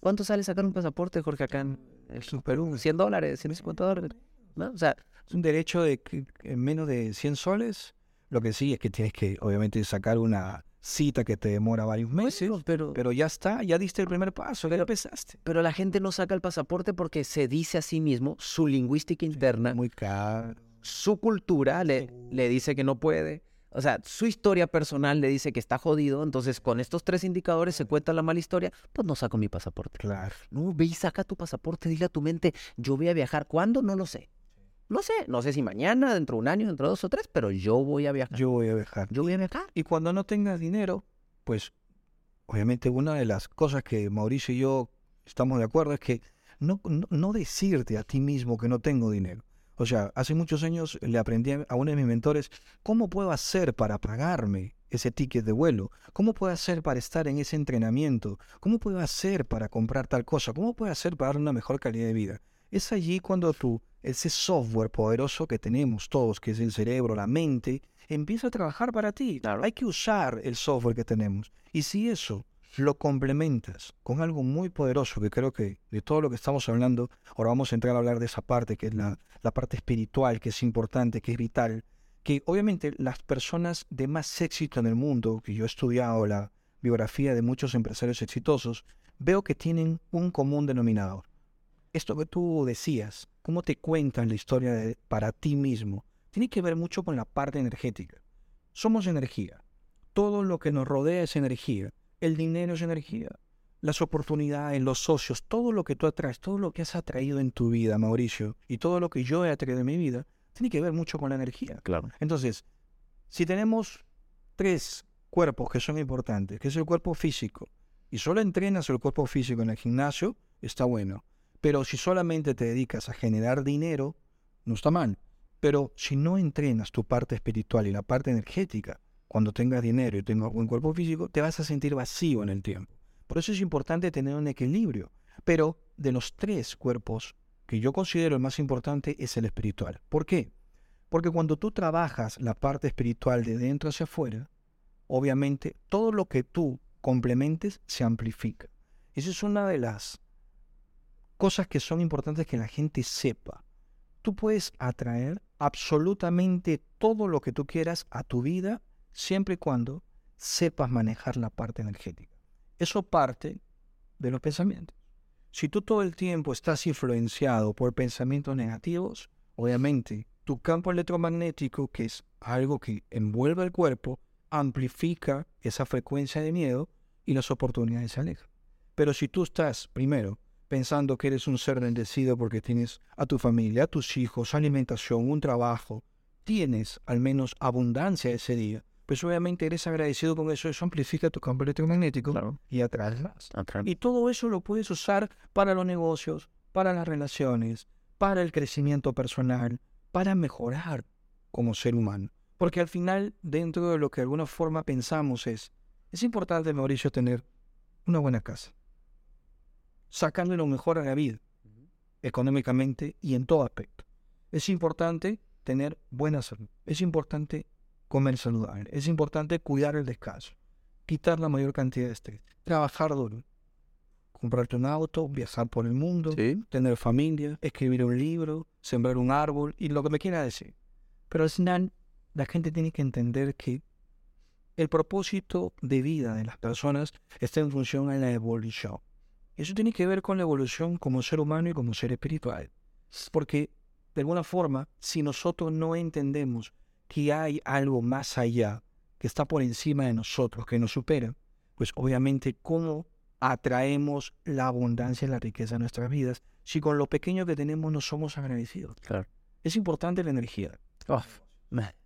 ¿Cuánto sale sacar un pasaporte, Jorge, acá en, el Perú? 100 dólares, 150 dólares. ¿no? O sea, es un derecho de que en menos de 100 soles. Lo que sí es que tienes que, obviamente, sacar una cita que te demora varios meses, pero, pero ya está, ya diste el primer paso, ya empezaste. Pero la gente no saca el pasaporte porque se dice a sí mismo, su lingüística interna, muy caro. su cultura le, le dice que no puede. O sea, su historia personal le dice que está jodido, entonces con estos tres indicadores se cuenta la mala historia, pues no saco mi pasaporte. Claro. No, ve y saca tu pasaporte, dile a tu mente, yo voy a viajar, ¿cuándo? No lo sé. No sé, no sé si mañana, dentro de un año, dentro de dos o tres, pero yo voy a viajar. Yo voy a viajar. Yo voy a viajar. Y cuando no tengas dinero, pues obviamente una de las cosas que Mauricio y yo estamos de acuerdo es que no, no, decirte a ti mismo que no tengo dinero. O sea, hace muchos años le aprendí a uno de mis mentores cómo puedo hacer para pagarme ese ticket de vuelo, cómo puedo hacer para estar en ese entrenamiento, cómo puedo hacer para comprar tal cosa, cómo puedo hacer para dar una mejor calidad de vida. Es allí cuando tú ese software poderoso que tenemos todos, que es el cerebro, la mente, empieza a trabajar para ti. Hay que usar el software que tenemos. Y si eso lo complementas con algo muy poderoso, que creo que de todo lo que estamos hablando, ahora vamos a entrar a hablar de esa parte, que es la, la parte espiritual, que es importante, que es vital, que obviamente las personas de más éxito en el mundo, que yo he estudiado la biografía de muchos empresarios exitosos, veo que tienen un común denominador. Esto que tú decías, cómo te cuentan la historia de, para ti mismo, tiene que ver mucho con la parte energética. Somos energía. Todo lo que nos rodea es energía. El dinero es energía. Las oportunidades, los socios, todo lo que tú atraes, todo lo que has atraído en tu vida, Mauricio, y todo lo que yo he atraído en mi vida, tiene que ver mucho con la energía. Claro. Entonces, si tenemos tres cuerpos que son importantes, que es el cuerpo físico, y solo entrenas el cuerpo físico en el gimnasio, está bueno. Pero si solamente te dedicas a generar dinero, no está mal. Pero si no entrenas tu parte espiritual y la parte energética, cuando tengas dinero y tengas buen cuerpo físico, te vas a sentir vacío en el tiempo. Por eso es importante tener un equilibrio. Pero de los tres cuerpos que yo considero el más importante es el espiritual. ¿Por qué? Porque cuando tú trabajas la parte espiritual de dentro hacia afuera, obviamente todo lo que tú complementes se amplifica. Esa es una de las cosas que son importantes que la gente sepa. Tú puedes atraer absolutamente todo lo que tú quieras a tu vida siempre y cuando sepas manejar la parte energética. Eso parte de los pensamientos. Si tú todo el tiempo estás influenciado por pensamientos negativos, obviamente tu campo electromagnético, que es algo que envuelve el cuerpo, amplifica esa frecuencia de miedo y las oportunidades se alejan. Pero si tú estás, primero, pensando que eres un ser bendecido porque tienes a tu familia, a tus hijos, alimentación, un trabajo, tienes al menos abundancia ese día, pues obviamente eres agradecido con eso, eso amplifica tu campo electromagnético y atraes más. Y todo eso lo puedes usar para los negocios, para las relaciones, para el crecimiento personal, para mejorar como ser humano. Porque al final, dentro de lo que de alguna forma pensamos es, es importante, Mauricio, tener una buena casa. Sacarle lo mejor a la vida, económicamente y en todo aspecto. Es importante tener buena salud. Es importante comer saludable. Es importante cuidar el descanso. Quitar la mayor cantidad de estrés. Trabajar duro. Comprarte un auto, viajar por el mundo, tener familia, escribir un libro, sembrar un árbol y lo que me quiera decir. Pero al final, la gente tiene que entender que el propósito de vida de las personas está en función de la evolución. Eso tiene que ver con la evolución como ser humano y como ser espiritual. Porque de alguna forma, si nosotros no entendemos que hay algo más allá, que está por encima de nosotros, que nos supera, pues obviamente cómo atraemos la abundancia y la riqueza a nuestras vidas si con lo pequeño que tenemos no somos agradecidos. Claro. Es importante la energía.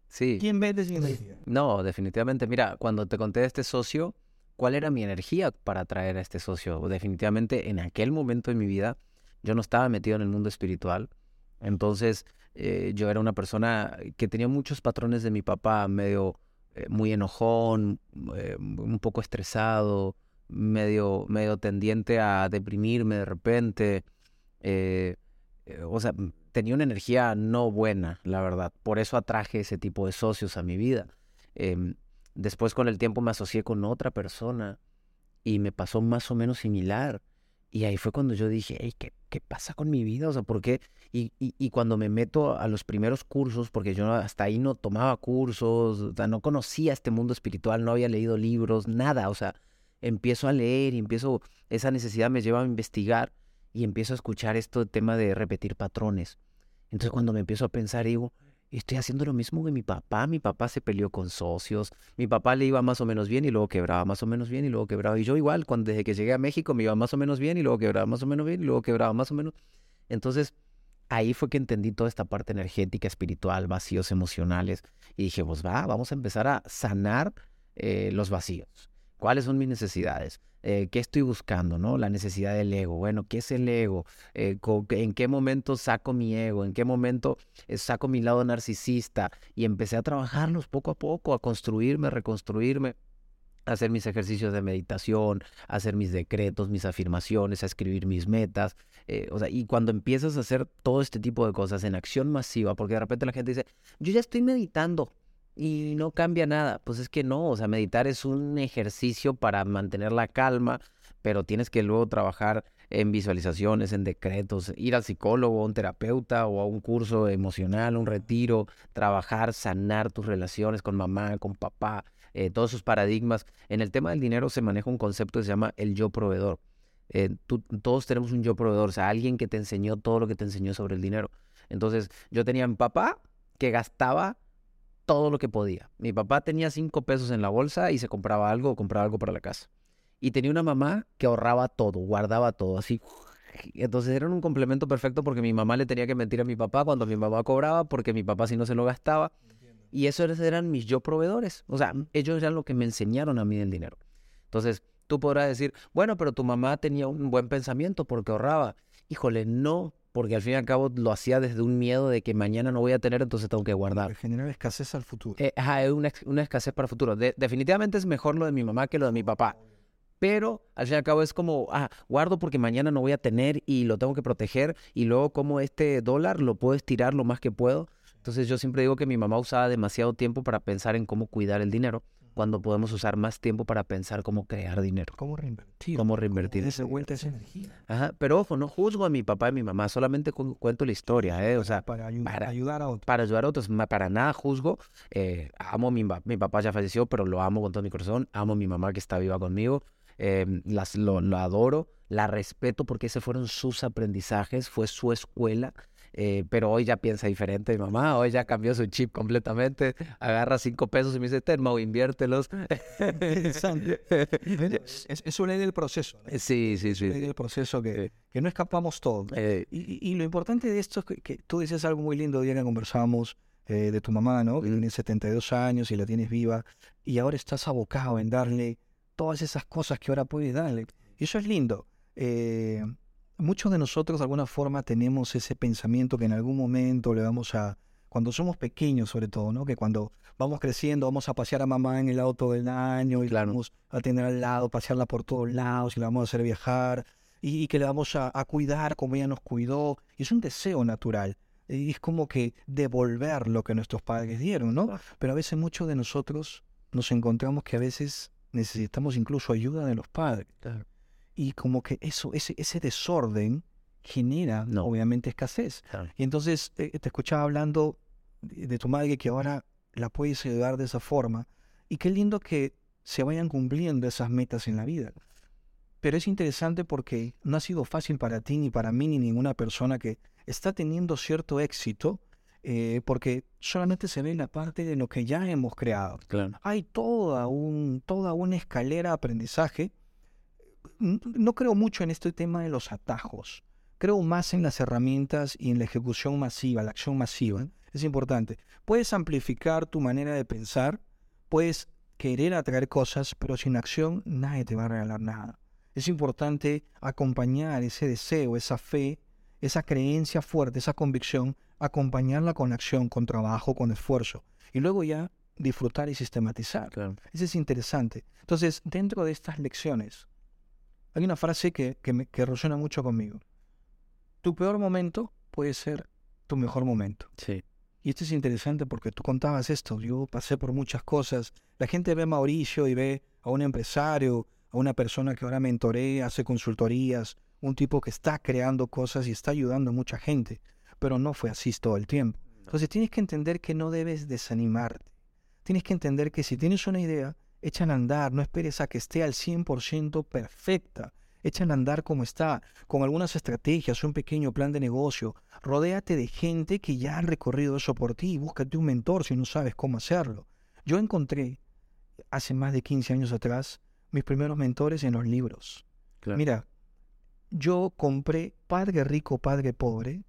sí. ¿Quién vende sin energía? No, definitivamente. Mira, cuando te conté de este socio, ¿cuál era mi energía para atraer a este socio? Definitivamente en aquel momento de mi vida yo no estaba metido en el mundo espiritual. Entonces, eh, yo era una persona que tenía muchos patrones de mi papá, medio eh, muy enojón, eh, un poco estresado, medio, medio tendiente a deprimirme de repente. o sea, tenía una energía no buena, la verdad. Por eso atraje ese tipo de socios a mi vida. Después con el tiempo me asocié con otra persona y me pasó más o menos similar. Y ahí fue cuando yo dije, ¿qué, ¿qué pasa con mi vida? O sea, ¿por qué? Y, y, cuando me meto a los primeros cursos, porque yo hasta ahí no tomaba cursos, o sea, no conocía este mundo espiritual, no había leído libros, nada. O sea, empiezo a leer y empiezo, esa necesidad me lleva a investigar y empiezo a escuchar esto tema de repetir patrones. Entonces cuando me empiezo a pensar, digo, estoy haciendo lo mismo que mi papá. Mi papá se peleó con socios. Mi papá le iba más o menos bien y luego quebraba más o menos bien y luego quebraba. Y yo igual, cuando desde que llegué a México me iba más o menos bien y luego quebraba más o menos bien y luego quebraba más o menos. Entonces, ahí fue que entendí toda esta parte energética, espiritual, vacíos emocionales. Y dije, pues va, vamos a empezar a sanar eh, los vacíos. ¿Cuáles son mis necesidades? Eh, ¿Qué estoy buscando? ¿no? La necesidad del ego. Bueno, ¿qué es el ego? Eh, ¿En qué momento saco mi ego? ¿En qué momento eh, saco mi lado narcisista? Y empecé a trabajarlos poco a poco, a construirme, a reconstruirme hacer mis ejercicios de meditación, hacer mis decretos, mis afirmaciones, a escribir mis metas. o sea, y cuando empiezas a hacer todo este tipo de cosas en acción masiva, porque de repente la gente dice, yo ya estoy meditando, y no cambia nada. Pues es que no, o sea, meditar es un ejercicio para mantener la calma, pero tienes que luego trabajar en visualizaciones, en decretos, ir al psicólogo, a un terapeuta o a un curso emocional, un retiro, trabajar, sanar tus relaciones con mamá, con papá, eh, todos esos paradigmas. En el tema del dinero se maneja un concepto que se llama el yo proveedor. Eh, todos tenemos un yo proveedor, o sea, alguien que te enseñó todo lo que te enseñó sobre el dinero. Entonces, yo tenía un papá que gastaba todo lo que podía. Mi papá tenía cinco pesos en la bolsa y se compraba algo o compraba algo para la casa. Y tenía una mamá que ahorraba todo, guardaba todo, así. Entonces eran un complemento perfecto porque mi mamá le tenía que mentir a mi papá cuando mi mamá cobraba, porque mi papá si no se lo gastaba. Y esos eran mis yo proveedores. O sea, ellos eran lo que me enseñaron a mí del dinero. Entonces, tú podrás decir, bueno, pero tu mamá tenía un buen pensamiento porque ahorraba. Híjole, no, porque al fin y al cabo lo hacía desde un miedo de que mañana no voy a tener, entonces tengo que guardar. Generar escasez al futuro. Eh, es una, escasez para el futuro. definitivamente es mejor lo de mi mamá que lo de mi papá. Pero al fin y al cabo es como, ah, guardo porque mañana no voy a tener y lo tengo que proteger y luego como este dólar lo puedo estirar lo más que puedo. Entonces yo siempre digo que mi mamá usaba demasiado tiempo para pensar en cómo cuidar el dinero cuando podemos usar más tiempo para pensar cómo crear dinero. Cómo reinvertir. Cómo reinvertir. Esa vuelta esa energía. Ajá, pero ojo, no juzgo a mi papá y mi mamá, solamente cuento la historia, ¿eh? O sea, para, ayudar a otros. Para ayudar a otros, para nada juzgo. Eh, amo a mi, mi papá, ya falleció, pero lo amo con todo mi corazón. Amo a mi mamá que está viva conmigo. Eh, las, lo, adoro, la respeto porque esos fueron sus aprendizajes, fue su escuela. Eh, pero hoy ya piensa diferente mi mamá, hoy ya cambió su chip completamente, agarra cinco pesos y me dice, Termo, inviértelos. es, es, una ley del proceso. Sí, sí, sí. Es ley del proceso que, que no escapamos todos. Eh, y, y, lo importante de esto es que, tú dices algo muy lindo, día que conversábamos, eh, de tu mamá, ¿no? Que tiene 72 años y la tienes viva, y ahora estás abocado en darle todas esas cosas que ahora puedes darle. Y eso es lindo. Eh, muchos de nosotros de alguna forma tenemos ese pensamiento que en algún momento le vamos a, cuando somos pequeños sobre todo, ¿no? Que cuando vamos creciendo vamos a pasear a mamá en el auto del año y la vamos a tener al lado, pasearla por todos lados y la vamos a hacer viajar y, que le vamos a, cuidar como ella nos cuidó. Y es un deseo natural. Y es como que devolver lo que nuestros padres dieron, ¿no? Pero a veces muchos de nosotros nos encontramos que a veces necesitamos incluso ayuda de los padres. Y como que eso, ese, ese desorden genera obviamente escasez. Y entonces eh, te escuchaba hablando de, tu madre que ahora la puedes ayudar de esa forma. Y qué lindo que se vayan cumpliendo esas metas en la vida. Pero es interesante porque no ha sido fácil para ti, ni para mí, ni ninguna persona que está teniendo cierto éxito, eh, porque solamente se ve la parte de lo que ya hemos creado. Hay toda, un, toda una escalera de aprendizaje no creo mucho en este tema de los atajos. Creo más en las herramientas y en la ejecución masiva, la acción masiva. Es importante. Puedes amplificar tu manera de pensar, puedes querer atraer cosas, pero sin acción nadie te va a regalar nada. Es importante acompañar ese deseo, esa fe, esa creencia fuerte, esa convicción, acompañarla con acción, con trabajo, con esfuerzo. Y luego ya disfrutar y sistematizar. Eso es interesante. Entonces, dentro de estas lecciones, hay una frase que, que, me, que resuena mucho conmigo. Tu peor momento puede ser tu mejor momento. Sí. Y esto es interesante porque tú contabas esto. Yo pasé por muchas cosas. La gente ve a Mauricio y ve a un empresario, a una persona que ahora mentorea, hace consultorías, un tipo que está creando cosas y está ayudando a mucha gente. Pero no fue así todo el tiempo. Entonces tienes que entender que no debes desanimarte. Tienes que entender que si tienes una idea, échala a andar, no esperes a que esté al 100% perfecta. Échala a andar como está, con algunas estrategias, un pequeño plan de negocio. Rodéate de gente que ya ha recorrido eso por ti y búscate un mentor si no sabes cómo hacerlo. Yo encontré, hace más de 15 años atrás, mis primeros mentores en los libros. Mira, yo compré Padre Rico, Padre Pobre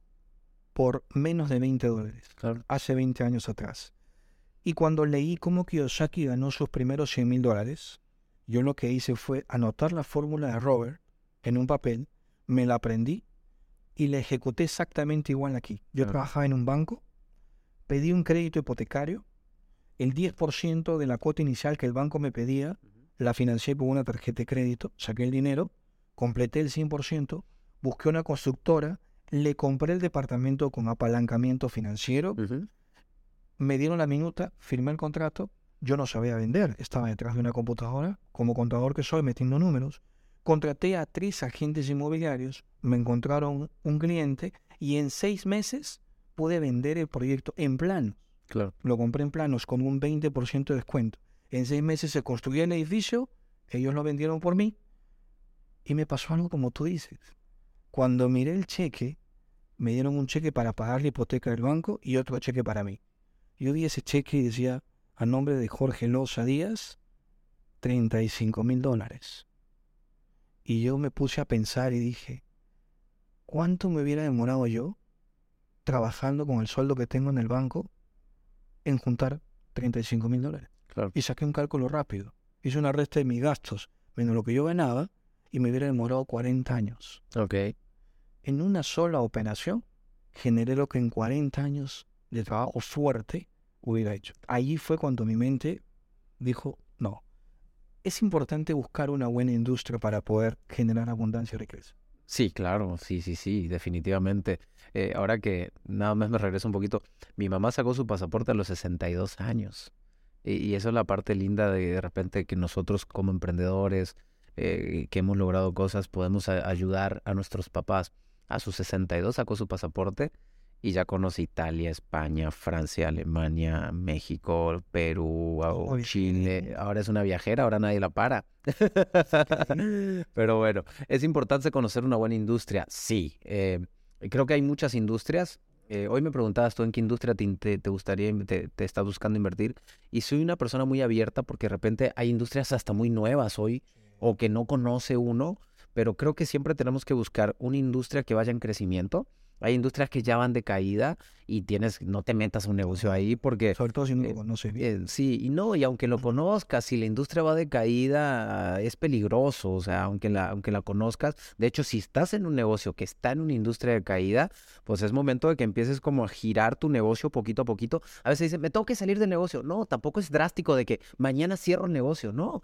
por menos de 20 dólares, hace 20 años atrás. Y cuando leí cómo Kiyosaki ganó sus primeros 100 mil dólares, yo lo que hice fue anotar la fórmula de Robert en un papel, me la aprendí y la ejecuté exactamente igual aquí. Yo trabajaba en un banco, pedí un crédito hipotecario, el 10% de la cuota inicial que el banco me pedía, la financié con una tarjeta de crédito, saqué el dinero, completé el 100%, busqué una constructora, le compré el departamento con apalancamiento financiero, me dieron la minuta, firmé el contrato, yo no sabía vender, estaba detrás de una computadora, como contador que soy, metiendo números. Contraté a tres agentes inmobiliarios, me encontraron un cliente y en seis meses pude vender el proyecto en planos. Claro. Lo compré en planos con un 20% de descuento. En seis meses se construyó el edificio, ellos lo vendieron por mí y me pasó algo como tú dices. Cuando miré el cheque, me dieron un cheque para pagar la hipoteca del banco y otro cheque para mí. Yo vi ese cheque y decía, a nombre de Jorge Loza Díaz, 35 mil dólares. Y yo me puse a pensar y dije, ¿cuánto me hubiera demorado yo trabajando con el sueldo que tengo en el banco en juntar 35 mil dólares? Y saqué un cálculo rápido. Hice una resta de mis gastos menos lo que yo ganaba y me hubiera demorado 40 años. Ok. En una sola operación generé lo que en 40 años de trabajo fuerte hubiera hecho. Allí fue cuando mi mente dijo, no, es importante buscar una buena industria para poder generar abundancia y riqueza. Sí, claro, sí, sí, sí, definitivamente. Eh, ahora que nada más me regreso un poquito, mi mamá sacó su pasaporte a los 62 años. Y, y eso es la parte linda de de repente que nosotros como emprendedores, eh, que hemos logrado cosas, podemos ayudar a nuestros papás. A sus 62 sacó su pasaporte y ya conoce Italia, España, Francia, Alemania, México, Perú, Chile. Ahora es una viajera, ahora nadie la para. Pero bueno, es importante conocer una buena industria. Sí, eh, creo que hay muchas industrias. Eh, hoy me preguntabas tú en qué industria te, te, gustaría, te, te, estás buscando invertir. Y soy una persona muy abierta porque de repente hay industrias hasta muy nuevas hoy o que no conoce uno, pero creo que siempre tenemos que buscar una industria que vaya en crecimiento hay industrias que ya van de caída y tienes, no te metas un negocio ahí porque... Sobre todo si no lo eh, conoces bien. Eh, sí, y no, y aunque lo conozcas, si la industria va de caída, es peligroso, o sea, aunque la, aunque la conozcas. De hecho, si estás en un negocio que está en una industria de caída, pues es momento de que empieces como a girar tu negocio poquito a poquito. A veces dicen, me tengo que salir del negocio. No, tampoco es drástico de que mañana cierro el negocio, no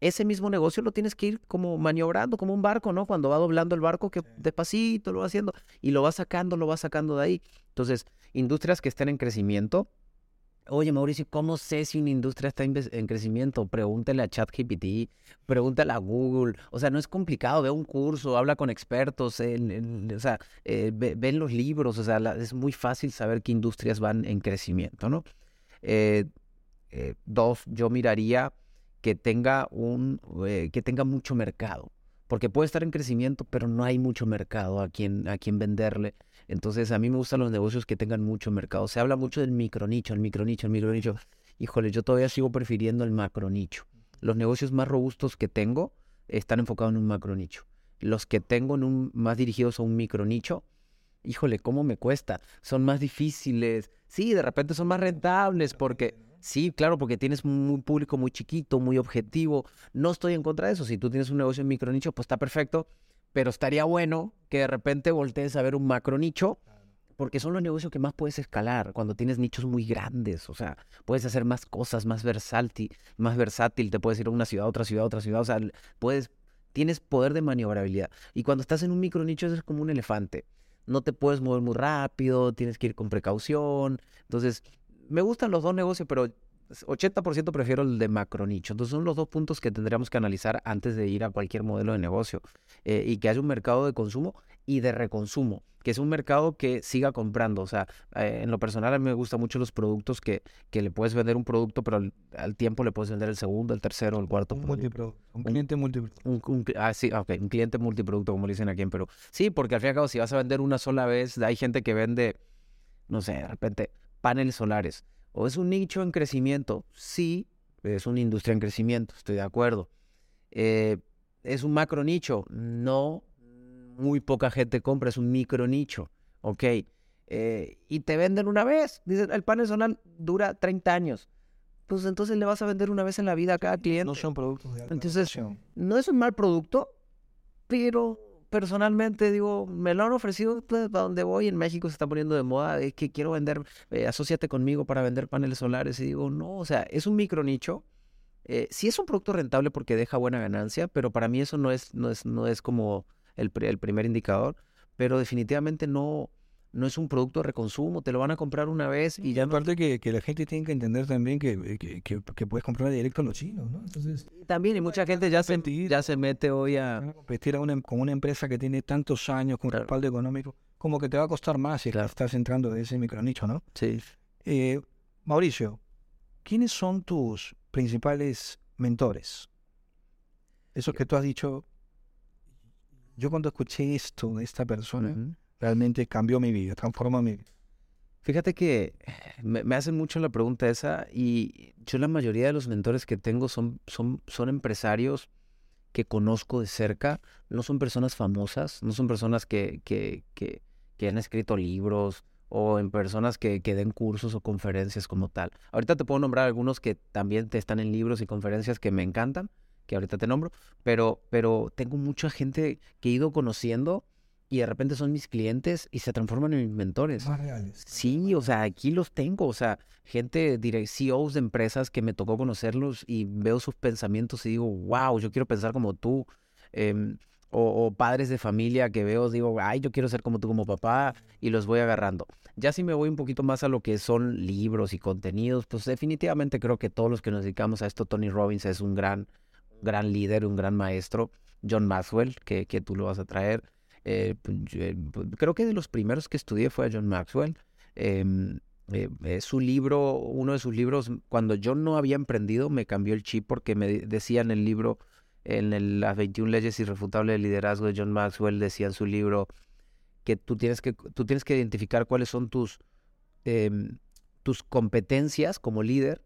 ese mismo negocio lo tienes que ir como maniobrando, como un barco, ¿no? Cuando va doblando el barco, que despacito lo va haciendo y lo va sacando, lo va sacando de ahí. Entonces, industrias que estén en crecimiento. Oye, Mauricio, ¿cómo sé si una industria está en crecimiento? Pregúntale a ChatGPT, pregúntale a Google. O sea, no es complicado. Ve un curso, habla con expertos, o sea, eh, ven los libros. O sea, es muy fácil saber qué industrias van en crecimiento, ¿no? Eh, eh, dos, yo miraría que tenga un eh, que tenga mucho mercado porque puede estar en crecimiento pero no hay mucho mercado a quien a quien venderle. Entonces a mí me gustan los negocios que tengan mucho mercado. Se habla mucho del micronicho el micronicho el micronicho. Híjole yo todavía sigo prefiriendo el macronicho. Los negocios más robustos que tengo están enfocados en un macronicho. Los que tengo en un más dirigidos a un micronicho híjole cómo me cuesta son más difíciles. Sí de repente son más rentables porque Sí, claro, porque tienes un público muy chiquito, muy objetivo. No estoy en contra de eso. Si tú tienes un negocio en micro nicho, pues está perfecto. Pero estaría bueno que de repente voltees a ver un macro nicho, porque son los negocios que más puedes escalar cuando tienes nichos muy grandes. O sea, puedes hacer más cosas, más versátil, más versátil. Te puedes ir a una ciudad, otra ciudad, otra ciudad. O sea, puedes, tienes poder de maniobrabilidad. Y cuando estás en un micro nicho, es como un elefante. No te puedes mover muy rápido, tienes que ir con precaución. Entonces, me gustan los dos negocios, pero 80% prefiero el de macro nicho. Entonces son los dos puntos que tendríamos que analizar antes de ir a cualquier modelo de negocio. Eh, y que haya un mercado de consumo y de reconsumo, que es un mercado que siga comprando. O sea, eh, en lo personal a mí me gustan mucho los productos que, que le puedes vender un producto, pero al, tiempo le puedes vender el segundo, el tercero, el cuarto. Un multiproducto. Un cliente multiproducto. ah, sí, ok, un cliente multiproducto, como le dicen aquí en Perú. Sí, porque al fin y al cabo, si vas a vender una sola vez, hay gente que vende, no sé, de repente paneles solares. ¿O es un nicho en crecimiento? Sí, es una industria en crecimiento, estoy de acuerdo. Eh, ¿Es un macro nicho? No, muy poca gente compra, es un micro nicho. Ok. Eh, y te venden una vez. Dicen, el panel solar dura 30 años. Pues entonces le vas a vender una vez en la vida a cada cliente. No son productos de alta Entonces, no es un mal producto, pero personalmente digo, me lo han ofrecido pues, para donde voy. En México se está poniendo de moda, es que quiero vender, eh, asociate conmigo para vender paneles solares. Y digo, no, o sea, es un micro nicho. Eh, sí es un producto rentable porque deja buena ganancia, pero para mí eso no es, no es, no es como el, el primer indicador. Pero definitivamente no, no es un producto de reconsumo, te lo van a comprar una vez y ya... Aparte que, que la gente tiene que entender también que, que, puedes comprar directo a los chinos, ¿no? Entonces... También, y mucha gente ya se, ya se mete hoy a... competir una, con una empresa que tiene tantos años, con respaldo económico, como que te va a costar más si estás entrando de ese micronicho, ¿no? Sí. Eh, Mauricio, ¿quiénes son tus principales mentores? Esos que tú has dicho, yo cuando escuché esto de esta persona realmente cambió mi vida, transformó mi vida? Fíjate que me, hacen mucho la pregunta esa y yo la mayoría de los mentores que tengo son, son, son empresarios que conozco de cerca, no son personas famosas, no son personas que, que, que, que han escrito libros o en personas que, que, den cursos o conferencias como tal. Ahorita te puedo nombrar algunos que también te están en libros y conferencias que me encantan, que ahorita te nombro, pero, pero tengo mucha gente que he ido conociendo y de repente son mis clientes y se transforman en mis mentores. Más reales. Sí, o sea, aquí los tengo, o sea, gente, CEOs de empresas que me tocó conocerlos y veo sus pensamientos y digo, wow, yo quiero pensar como tú. Em, o, padres de familia que veo, digo, ay, yo quiero ser como tú como papá y los voy agarrando. Ya si me voy un poquito más a lo que son libros y contenidos, pues definitivamente creo que todos los que nos dedicamos a esto, Tony Robbins es un gran, gran líder, un gran maestro. John Maxwell, que, que tú lo vas a traer. Eh, pues, eh, pues, creo que de los primeros que estudié fue a John Maxwell. Em, eh, su libro, uno de sus libros, cuando yo no había emprendido, me cambió el chip porque me decía en el libro, en las 21 leyes irrefutables del liderazgo de John Maxwell, decía en su libro que tú tienes que, tú tienes que identificar cuáles son tus, em, tus competencias como líder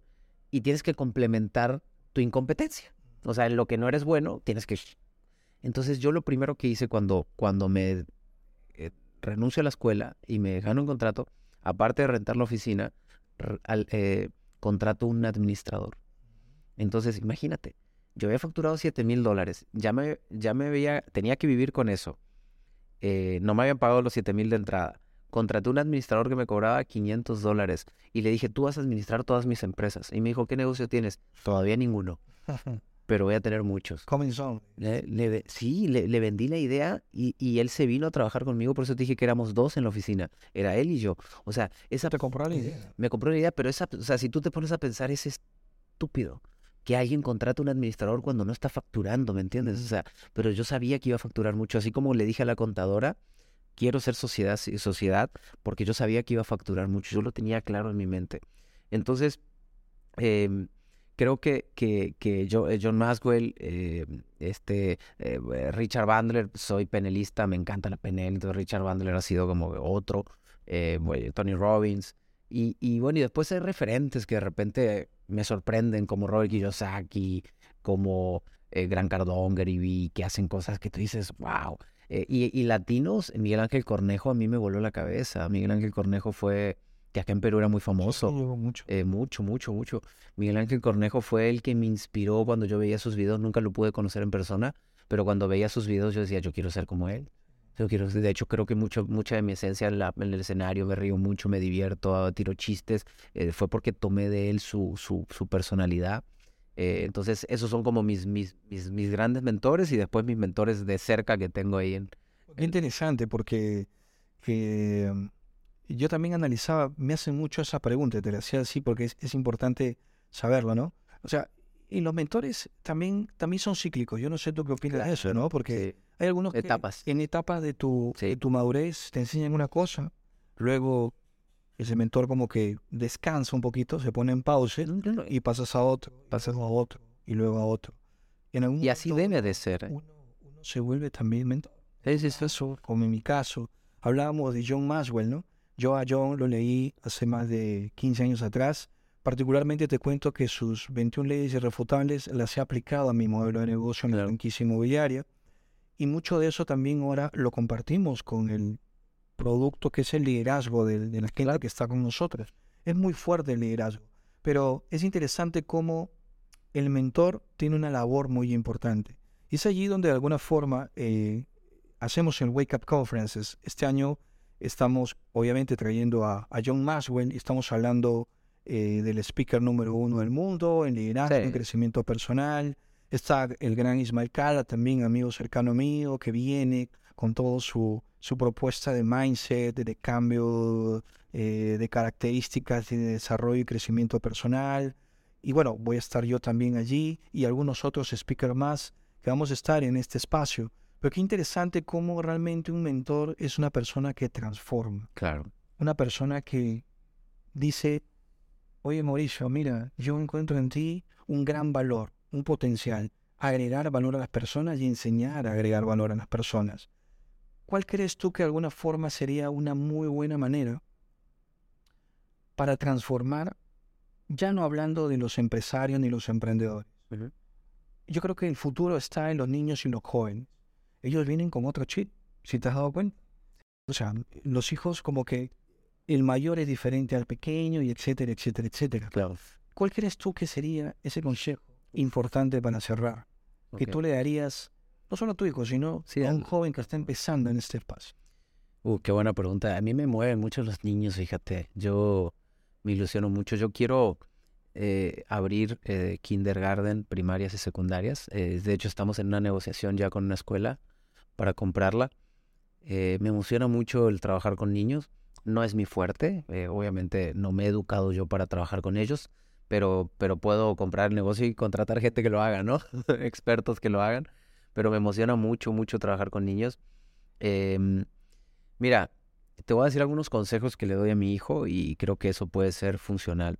y tienes que complementar tu incompetencia. O sea, en lo que no eres bueno, tienes que... Entonces yo lo primero que hice cuando, cuando me eh, renuncio a la escuela y me gano un contrato, aparte de rentar la oficina, eh, contrato un administrador. Entonces, imagínate, yo había facturado 7 mil dólares, ya me, ya me veía, tenía que vivir con eso. Eh, no me habían pagado los 7 mil de entrada. Contraté un administrador que me cobraba 500 dólares y le dije, tú vas a administrar todas mis empresas. Y me dijo, ¿qué negocio tienes? Todavía ninguno. pero voy a tener muchos. Comenzó. Le, sí, le, vendí la idea y, él se vino a trabajar conmigo, por eso te dije que éramos dos en la oficina. Era él y yo. O sea, esa... Te compró la idea. Me compró la idea, pero esa, o sea, si tú te pones a pensar, es estúpido que alguien contrate un administrador cuando no está facturando, ¿me entiendes? O sea, pero yo sabía que iba a facturar mucho, así como le dije a la contadora, quiero ser sociedad, sociedad, porque yo sabía que iba a facturar mucho, yo lo tenía claro en mi mente. Entonces, em, creo que, que, que yo, eh, John Maswell, eh, este, eh, Richard Bandler, soy penelista, me encanta la penel, entonces Richard Bandler ha sido como otro, Tony Robbins, y, y, bueno, y después hay referentes que de repente me sorprenden, como Robert Kiyosaki, como Gran Cardón, Gary que hacen cosas que tú dices, wow. Y, y, latinos, Miguel Ángel Cornejo a mí me voló la cabeza. Miguel Ángel Cornejo fue, que acá en Perú era muy famoso. mucho. Eh, mucho, mucho, mucho. Miguel Ángel Cornejo fue el que me inspiró cuando yo veía sus videos. Nunca lo pude conocer en persona, pero cuando veía sus videos yo decía, yo quiero ser como él. Yo quiero, de hecho, creo que mucho, mucha de mi esencia en, el escenario, me río mucho, me divierto, tiro chistes, eh, fue porque tomé de él su, su, su personalidad. Eh, entonces, esos son como mis, mis, mis, mis, grandes mentores y después mis mentores de cerca que tengo ahí en... Qué interesante porque eh, yo también analizaba, me hacen mucho esa pregunta, te la hacía así porque es, es importante saberlo, ¿no? O sea, y los mentores también, también son cíclicos. Yo no sé tú qué opinas de eso, ¿no? Porque hay algunos que en etapas de tu, de tu madurez te enseñan una cosa, luego ese mentor como que descansa un poquito, se pone en pausa y pasas a otro, pasas a otro y luego a otro. y así debe de ser. Uno, se vuelve también mentor. Es eso, como en mi caso. Hablábamos de John Maswell, ¿no? Yo a John lo leí hace más de 15 años atrás Particularmente te cuento que sus 21 leyes irrefutables las he aplicado a mi modelo de negocio en la franquicia inmobiliaria y mucho de eso también ahora lo compartimos con el producto que es el liderazgo de, la gente que está con nosotros. Es muy fuerte el liderazgo, pero es interesante cómo el mentor tiene una labor muy importante. Y es allí donde de alguna forma eh, hacemos el Wake Up Conferences. Este año estamos obviamente trayendo a, a John Maxwell y estamos hablando eh, del speaker número uno del mundo, en liderazgo, en crecimiento personal. Está el gran Ismael Cala, también amigo cercano mío, que viene con toda su, su propuesta de mindset, de cambio eh, de características de desarrollo y crecimiento personal. Y bueno, voy a estar yo también allí y algunos otros speakers más que vamos a estar en este espacio. Pero qué interesante cómo realmente un mentor es una persona que transforma. Claro. Una persona que dice, Oye, Mauricio, mira, yo encuentro en ti un gran valor, un potencial, agregar valor a las personas y enseñar a agregar valor a las personas. ¿Cuál crees tú que de alguna forma sería una muy buena manera para transformar, ya no hablando de los empresarios ni los emprendedores? Yo creo que el futuro está en los niños y los jóvenes. Ellos vienen con otro chip, si te has dado cuenta. O sea, los hijos como que el mayor es diferente al pequeño y etcétera, etcétera, etcétera. Claro. ¿Cuál crees tú que sería ese consejo importante para cerrar? Que tú le darías, no solo a tu hijo, sino a un joven que está empezando en este espacio. Uh, qué buena pregunta. A mí me mueven mucho los niños, fíjate. Yo me ilusiono mucho. Yo quiero eh, abrir eh, kindergarten, primarias y secundarias. Eh, de hecho, estamos en una negociación ya con una escuela para comprarla. me emociona mucho el trabajar con niños no es mi fuerte. Eh, obviamente no me he educado yo para trabajar con ellos, pero, pero puedo comprar el negocio y contratar gente que lo haga, ¿no? Expertos que lo hagan. Pero me emociona mucho, mucho trabajar con niños. Em, mira, te voy a decir algunos consejos que le doy a mi hijo y creo que eso puede ser funcional.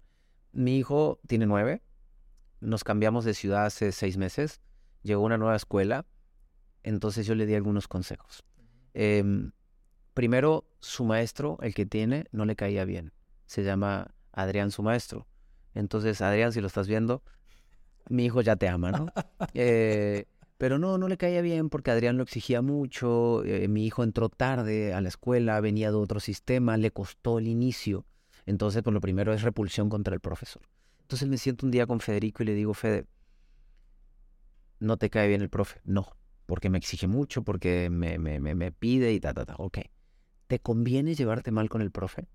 Mi hijo tiene nueve. Nos cambiamos de ciudad hace seis meses. Llegó a una nueva escuela. Entonces yo le di algunos consejos. Eh, primero, su maestro, el que tiene, no le caía bien. Se llama Adrián, su maestro. Entonces, Adrián, si lo estás viendo, mi hijo ya te ama, ¿no? Eh, pero no, no le caía bien porque Adrián lo exigía mucho, eh, mi hijo entró tarde a la escuela, venía de otro sistema, le costó el inicio. Entonces, pues lo primero es repulsión contra el profesor. Entonces me siento un día con Federico y le digo, Fede, ¿no te cae bien el profe? No, porque me exige mucho, porque me, me, me, pide y ta, ta, ta. Ok, ¿te conviene llevarte mal con el profe?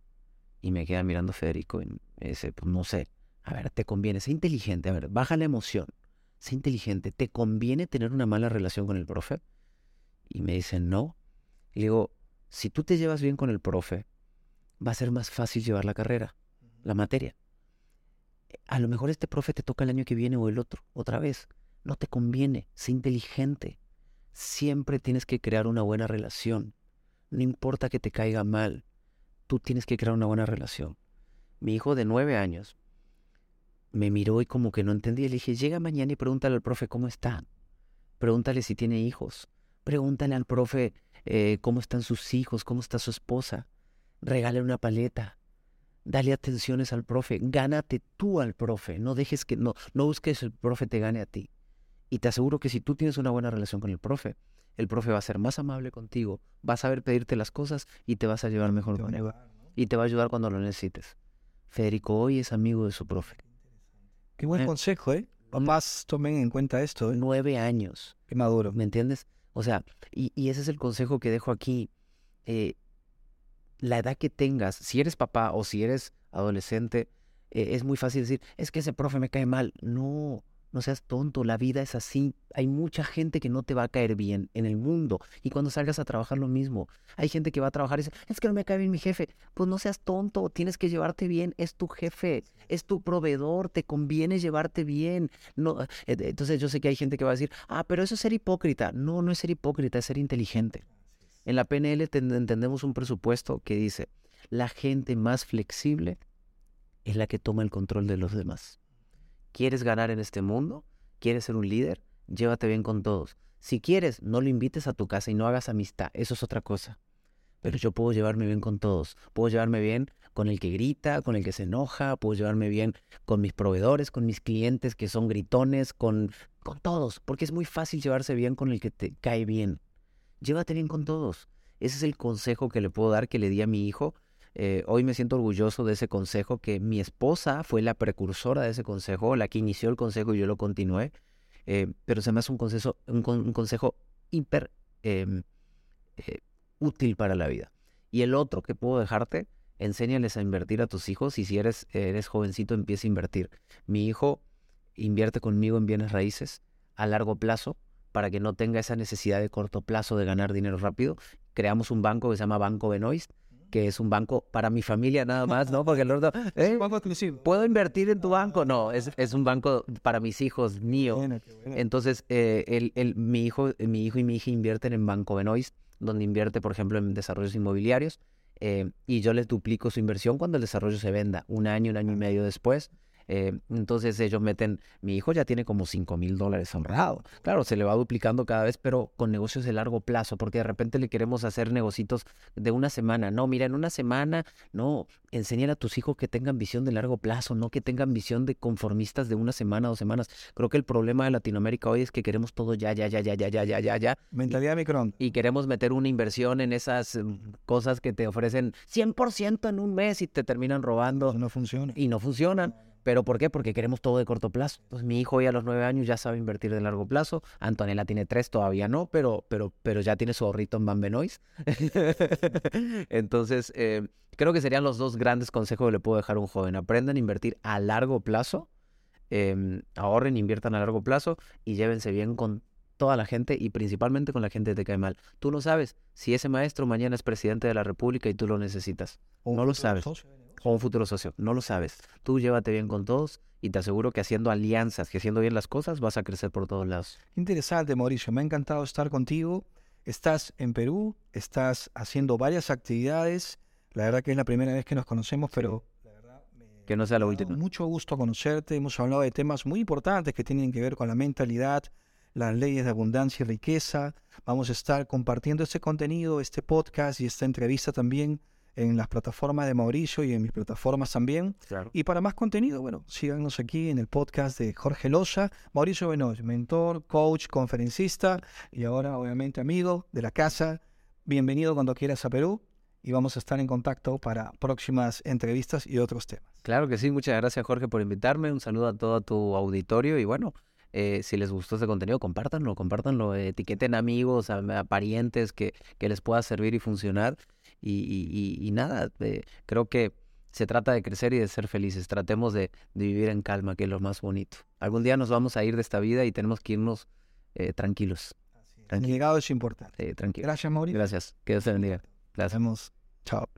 Y me queda mirando Federico y me dice, pues no sé, a ver, te conviene, sé inteligente, a ver, baja la emoción sé inteligente, ¿te conviene tener una mala relación con el profe? Y me dicen, no. Y digo, si tú te llevas bien con el profe, va a ser más fácil llevar la carrera, la materia. A lo mejor este profe te toca el año que viene o el otro, otra vez. No te conviene, sé inteligente. Siempre tienes que crear una buena relación. No importa que te caiga mal, tú tienes que crear una buena relación. Mi hijo de nueve años me miró y como que no entendía. Le dije, llega mañana y pregúntale al profe cómo está. Pregúntale si tiene hijos. Pregúntale al profe eh, cómo están sus hijos, cómo está su esposa. Regale una paleta. Dale atenciones al profe. Gánate tú al profe. No dejes que, no, no busques que el profe te gane a ti. Y te aseguro que si tú tienes una buena relación con el profe, el profe va a ser más amable contigo, va a saber pedirte las cosas y te vas a llevar mejor con él. Y te va a ayudar cuando lo necesites. Federico hoy es amigo de su profe. Qué buen eh, consejo, ¿eh? Papás tomen en cuenta esto. ¿eh? Nueve años. Qué maduro. ¿Me entiendes? O sea, y, ese es el consejo que dejo aquí. Eh, la edad que tengas, si eres papá o si eres adolescente, eh, es muy fácil decir, es que ese profe me cae mal. No, no seas tonto, la vida es así. Hay mucha gente que no te va a caer bien en el mundo. Y cuando salgas a trabajar lo mismo. Hay gente que va a trabajar y dice, es que no me cae bien mi jefe. Pues no seas tonto, tienes que llevarte bien. Es tu jefe, es tu proveedor, te conviene llevarte bien. No, eh, entonces yo sé que hay gente que va a decir, ah, pero eso es ser hipócrita. No, no es ser hipócrita, es ser inteligente. En la PNL entendemos un presupuesto que dice, la gente más flexible es la que toma el control de los demás. ¿Quieres ganar en este mundo? ¿Quieres ser un líder? Llévate bien con todos. Si quieres, no lo invites a tu casa y no hagas amistad. Eso es otra cosa. Pero yo puedo llevarme bien con todos. Puedo llevarme bien con el que grita, con el que se enoja. Puedo llevarme bien con mis proveedores, con mis clientes que son gritones, con, con todos. Porque es muy fácil llevarse bien con el que te cae bien. Llévate bien con todos. Ese es el consejo que le puedo dar, que le di a mi hijo eh, hoy me siento orgulloso de ese consejo, que mi esposa fue la precursora de ese consejo, la que inició el consejo y yo lo continué, eh, pero se me hace un consejo, un, consejo hiper em, eh, útil para la vida. Y el otro que puedo dejarte, enséñales a invertir a tus hijos y si eres, eres jovencito empieza a invertir. Mi hijo invierte conmigo en bienes raíces a largo plazo para que no tenga esa necesidad de corto plazo de ganar dinero rápido. Creamos un banco que se llama Banco Benoist, que es un banco para mi familia nada más, ¿no? Porque el otro, ¿eh? ¿Puedo invertir en tu banco? No, es, es un banco para mis hijos, mío. Entonces, eh, el, el, mi, hijo, mi hijo y mi hija invierten en Banco Benoist, donde invierte, por ejemplo, en desarrollos inmobiliarios. Eh, y yo les duplico su inversión cuando el desarrollo se venda, un año, un año y medio después. Eh, entonces ellos meten, mi hijo ya tiene como 5 mil dólares honrado. Claro, se le va duplicando cada vez, pero con negocios de largo plazo, porque de repente le queremos hacer negocios de una semana. No, mira, en una semana, no, enseñar a tus hijos que tengan visión de largo plazo, no que tengan visión de conformistas de una semana, dos semanas. Creo que el problema de Latinoamérica hoy es que queremos todo ya, ya, ya, ya, ya, ya, ya, ya, ya. Mentalidad microondas. Y queremos meter una inversión en esas mm, cosas que te ofrecen 100% en un mes y te terminan robando. no funciona. Y no funcionan. ¿Pero por qué? Porque queremos todo de corto plazo. Entonces, mi hijo hoy a los nueve años ya sabe invertir de largo plazo. Antonella tiene tres, todavía no, pero, pero, pero ya tiene su ahorrito en Bambenois. Entonces, eh, creo que serían los dos grandes consejos que le puedo dejar a un joven. Aprendan a invertir a largo plazo, eh, ahorren, inviertan a largo plazo y llévense bien con toda la gente y principalmente con la gente que te cae mal. Tú no sabes si ese maestro mañana es presidente de la República y tú lo necesitas. no lo sabes o un futuro socio. No lo sabes. Tú llévate bien con todos y te aseguro que haciendo alianzas, que haciendo bien las cosas, vas a crecer por todos lados. Interesante, Mauricio. Me ha encantado estar contigo. Estás en Perú, estás haciendo varias actividades. La verdad que es la primera vez que nos conocemos, pero la verdad que no sea la última. Mucho gusto conocerte. Hemos hablado de temas muy importantes que tienen que ver con la mentalidad, las leyes de abundancia y riqueza. Vamos a estar compartiendo este contenido, este podcast y esta entrevista también en las plataformas de Mauricio y en mis plataformas también. Y para más contenido, bueno, síganos aquí en el podcast de Jorge Loza, Mauricio Benoit, mentor, coach, conferencista y ahora obviamente amigo de la casa. Bienvenido cuando quieras a Perú y vamos a estar en contacto para próximas entrevistas y otros temas. Claro que sí, muchas gracias Jorge por invitarme, un saludo a todo tu auditorio y bueno, eh, si les gustó este contenido, compártanlo, compártanlo, etiqueten amigos, a, parientes que, que, les pueda servir y funcionar. Y, y, nada, eh, creo que se trata de crecer y de ser felices. Tratemos de, de, vivir en calma, que es lo más bonito. Algún día nos vamos a ir de esta vida y tenemos que irnos eh, tranquilos. El llegado es importante. tranquilo. Gracias, Mauricio. Gracias. Que Dios te bendiga. Gracias. Chao.